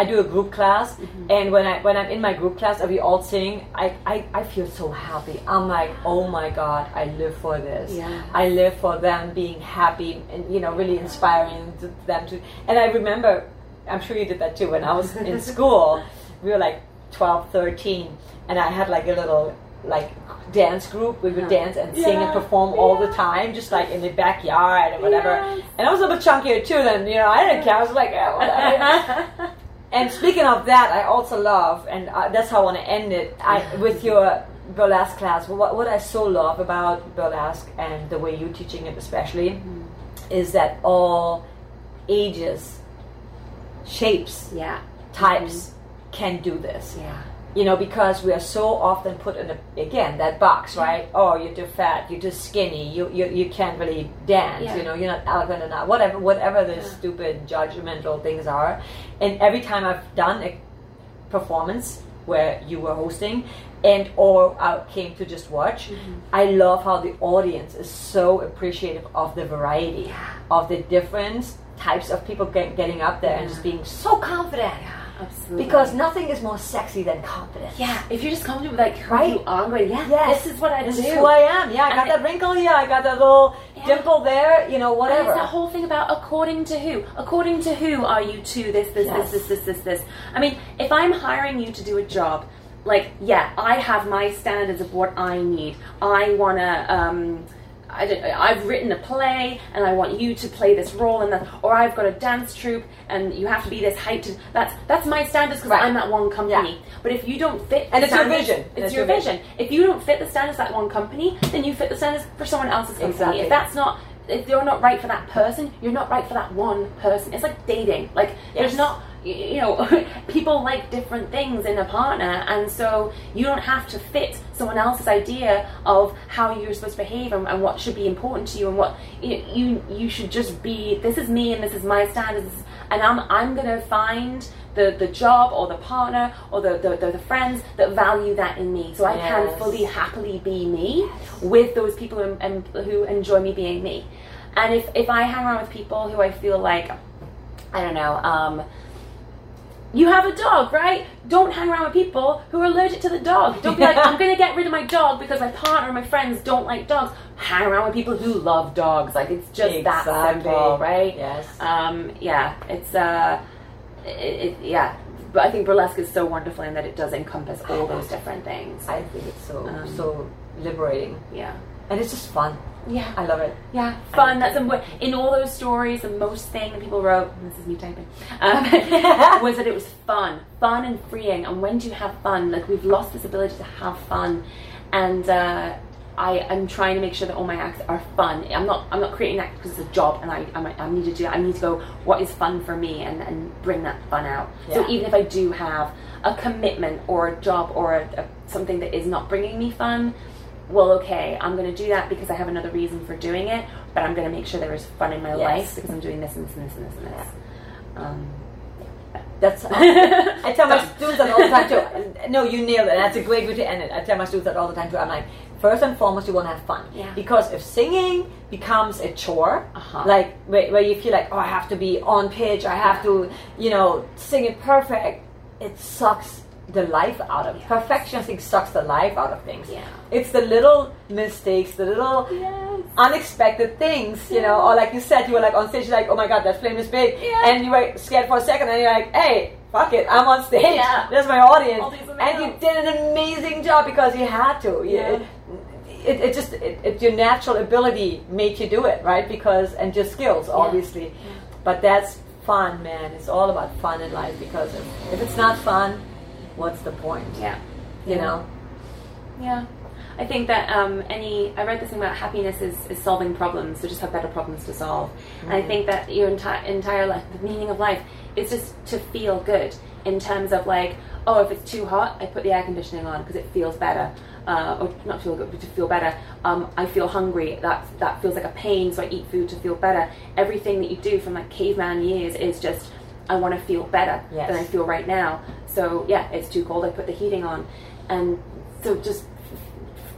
Speaker 1: I do a group class,
Speaker 2: Mm-hmm.
Speaker 1: and when I when I'm in my group class and we all sing, I, I, I feel so happy. I'm like, oh my god, I live for this.
Speaker 2: Yeah.
Speaker 1: I live for them being happy and you know really inspiring to them to. And I remember, I'm sure you did that too. When I was in school, we were like 12, 13, and I had like a little like dance group. We would
Speaker 2: Yeah.
Speaker 1: dance and sing and
Speaker 2: Yeah.
Speaker 1: perform all the time, just like in the backyard or whatever.
Speaker 2: Yes.
Speaker 1: And I was a bit chunkier too. Then you know I didn't care. I was like, yeah, whatever. And speaking of that, I also love, and uh, that's how I want to end it. I with your burlesque class. What what I so love about burlesque and the way you're teaching it, especially, is that all ages, shapes,
Speaker 2: yeah.
Speaker 1: types can do this.
Speaker 2: Yeah.
Speaker 1: You know, because we are so often put in a, again that box, right? Oh, you're too fat, you're too skinny, you you, you can't really dance.
Speaker 2: Yeah.
Speaker 1: You know, you're not elegant enough. Whatever, whatever the
Speaker 2: Yeah.
Speaker 1: stupid judgmental things are. And every time I've done a performance where you were hosting and or I came to just watch, mm-hmm. I love how the audience is so appreciative of the variety of the different types of people get, getting up there and just being so confident.
Speaker 2: Absolutely.
Speaker 1: Because nothing is more sexy than confidence.
Speaker 2: yeah, if you're just comfortable with like who
Speaker 1: Right?
Speaker 2: you are, yeah,
Speaker 1: Yes.
Speaker 2: this is what I
Speaker 1: This
Speaker 2: do.
Speaker 1: is who I am. Yeah, I got
Speaker 2: And
Speaker 1: that wrinkle here. I got that little
Speaker 2: Yeah.
Speaker 1: dimple there. You know,
Speaker 2: And
Speaker 1: whatever.
Speaker 2: it's that whole thing about according to who? According to who are you to this, this,
Speaker 1: Yes.
Speaker 2: this, this, this, this, this? I mean, if I'm hiring you to do a job, like, yeah, I have my standards of what I need. I wanna, um, I don't, I've written a play and I want you to play this role in that, or I've got a dance troupe and you have to be this height. That's that's my standards because
Speaker 1: Right.
Speaker 2: I'm that one company.
Speaker 1: Yeah.
Speaker 2: But if you don't fit,
Speaker 1: And it's your vision.
Speaker 2: It's
Speaker 1: it's
Speaker 2: your
Speaker 1: your
Speaker 2: vision. If you don't fit the standards of that one company, then you fit the standards for someone else's company.
Speaker 1: Exactly.
Speaker 2: If that's not if you're not right for that person, you're not right for that one person. It's like dating. Like there's not you know people like different things in a partner and so you don't have to fit someone else's idea of how you're supposed to behave and, and what should be important to you and what you, you you should just be this is me and this is my standards and I'm I'm gonna find the, the job or the partner or the, the, the, the friends that value that in me. So I can fully happily be me with those people who, and, who enjoy me being me. And if, if I hang around with people who I feel like I don't know um, you have a dog, right? Don't hang around with people who are allergic to the dog. Don't be like, I'm gonna get rid of my dog because my partner or my friends don't like dogs. Hang around with people who love dogs. Like it's just that
Speaker 1: Exactly.
Speaker 2: simple, right?
Speaker 1: Yes.
Speaker 2: Um, yeah, it's uh, it, it, yeah. But I think burlesque is so wonderful in that it does encompass all those different things.
Speaker 1: I think it's so
Speaker 2: Um,
Speaker 1: so liberating,
Speaker 2: Yeah,
Speaker 1: and it's just fun.
Speaker 2: yeah.
Speaker 1: I love it.
Speaker 2: Yeah, fun. That's a, in all those stories. The most thing that people wrote. This is me typing. Um, was that it was fun, fun and freeing. And when do you have fun? Like we've lost this ability to have fun, and uh, I am trying to make sure that all my acts are fun. I'm not. I'm not creating that because it's a job, and I, I, I need to do that. I need to go. What is fun for me, and, and bring that fun out. So even if I do have a commitment or a job or a, a, something that is not bringing me fun, well, okay, I'm going to do that because I have another reason for doing it, but I'm going to make sure there is fun in my
Speaker 1: Yes.
Speaker 2: life because I'm doing this and this and this and this and this. Um,
Speaker 1: That's I tell my students that all the time too. No, you nailed it. That's a great way to end it. I tell my students that all the time too. I'm like, first and foremost, you want to have fun.
Speaker 2: Yeah.
Speaker 1: Because if singing becomes a chore,
Speaker 2: Uh-huh.
Speaker 1: like where, where you feel like, oh, I have to be on pitch, I have to, you know, sing it perfect, it sucks the life out of
Speaker 2: Yes.
Speaker 1: perfection. I think sucks the life out of things.
Speaker 2: Yeah.
Speaker 1: It's the little mistakes, the little
Speaker 2: yes.
Speaker 1: unexpected things, you know, or like you said, you were like on stage, like, oh my god, that flame is big,
Speaker 2: Yeah.
Speaker 1: and you were scared for a second, and you're like, hey, fuck it, I'm on stage,
Speaker 2: Yeah.
Speaker 1: there's my audience,
Speaker 2: I'll do something
Speaker 1: and you did an amazing job because you had to. You-
Speaker 2: Yeah.
Speaker 1: It, it, it just it, it, your natural ability made you do it, right? Because and your skills, obviously. yeah. But that's fun, man. It's all about fun in life because if, if it's not fun, what's the point?
Speaker 2: Yeah.
Speaker 1: You
Speaker 2: Yeah.
Speaker 1: know.
Speaker 2: Yeah. I think that um, any, I read this thing about happiness is, is solving problems, so just have better problems to solve. And I think that your entire entire life, the meaning of life, is just to feel good in terms of like, oh, if it's too hot, I put the air conditioning on because it feels better. Uh, or not feel good, but to feel better. Um, I feel hungry. That that feels like a pain, so I eat food to feel better. Everything that you do from like caveman years is just, I want to feel better
Speaker 1: Yes.
Speaker 2: than I feel right now. So yeah, it's too cold. I put the heating on, and so just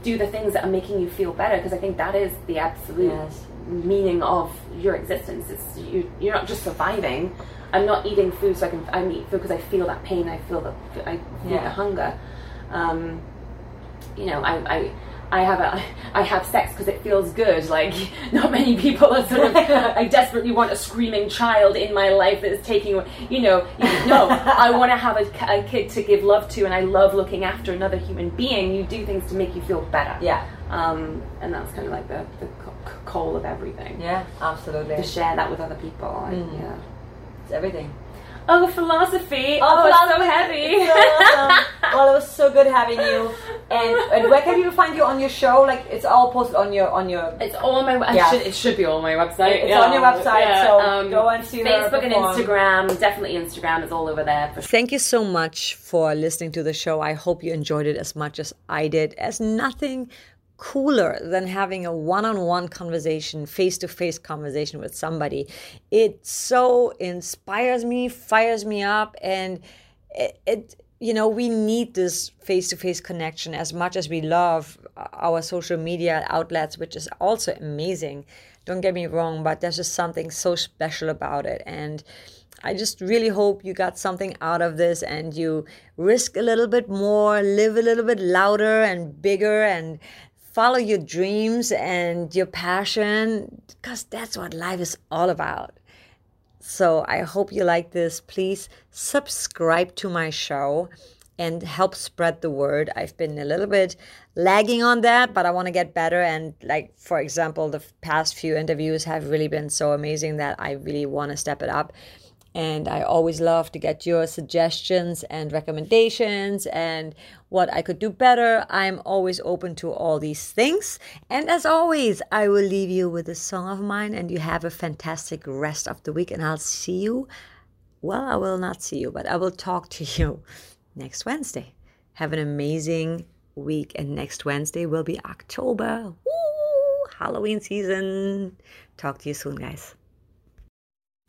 Speaker 2: do the things that are making you feel better because I think that is the absolute
Speaker 1: Yes.
Speaker 2: meaning of your existence. It's you, you're not just surviving. I'm not eating food so I can. I eat food because I feel that pain. I feel the I feel
Speaker 1: Yeah.
Speaker 2: the hunger. Um, you know, I. I I have a, I have sex because it feels good. Like not many people are sort of. I desperately want a screaming child in my life that is taking. You know, you- no. I want to have a, a kid to give love to, and I love looking after another human being. You do things to make you feel better.
Speaker 1: Yeah.
Speaker 2: Um, and that's kind of like the the coal of everything.
Speaker 1: Yeah. Absolutely.
Speaker 2: To share that with other people.
Speaker 1: Mm.
Speaker 2: Yeah.
Speaker 1: It's everything.
Speaker 2: Oh, philosophy.
Speaker 1: Oh,
Speaker 2: Oh, it's so
Speaker 1: philosophy.
Speaker 2: heavy.
Speaker 1: So um, awesome. well, it was so good having you. And, and where can people find you on your show? Like it's all posted on your on your.
Speaker 2: It's all on my. I
Speaker 1: Yeah.
Speaker 2: should, it should be all on my website.
Speaker 1: It's on your website, so um, go and see her
Speaker 2: Facebook and. Instagram. Definitely Instagram is all over there. For sure.
Speaker 1: Thank you so much for listening to the show. I hope you enjoyed it as much as I did. As nothing cooler than having a one-on-one conversation, face-to-face conversation with somebody. It so inspires me, fires me up, and it, it you know we need this face-to-face connection as much as we love our social media outlets, which is also amazing. Don't get me wrong, but there's just something so special about it, and I just really hope you got something out of this and you risk a little bit more, live a little bit louder and bigger, and follow your dreams and your passion because that's what life is all about. So I hope you like this. Please subscribe to my show and help spread the word. I've been a little bit lagging on that, but I want to get better. And, like, for example, the past few interviews have really been so amazing that I really want to step it up. And I always love to get your suggestions and recommendations and what I could do better. I'm always open to all these things. And as always, I will leave you with a song of mine, and you have a fantastic rest of the week. And I'll see you. Well, I will not see you, but I will talk to you next Wednesday. Have an amazing week. And next Wednesday will be October. Woo! Halloween season. Talk to you soon, guys.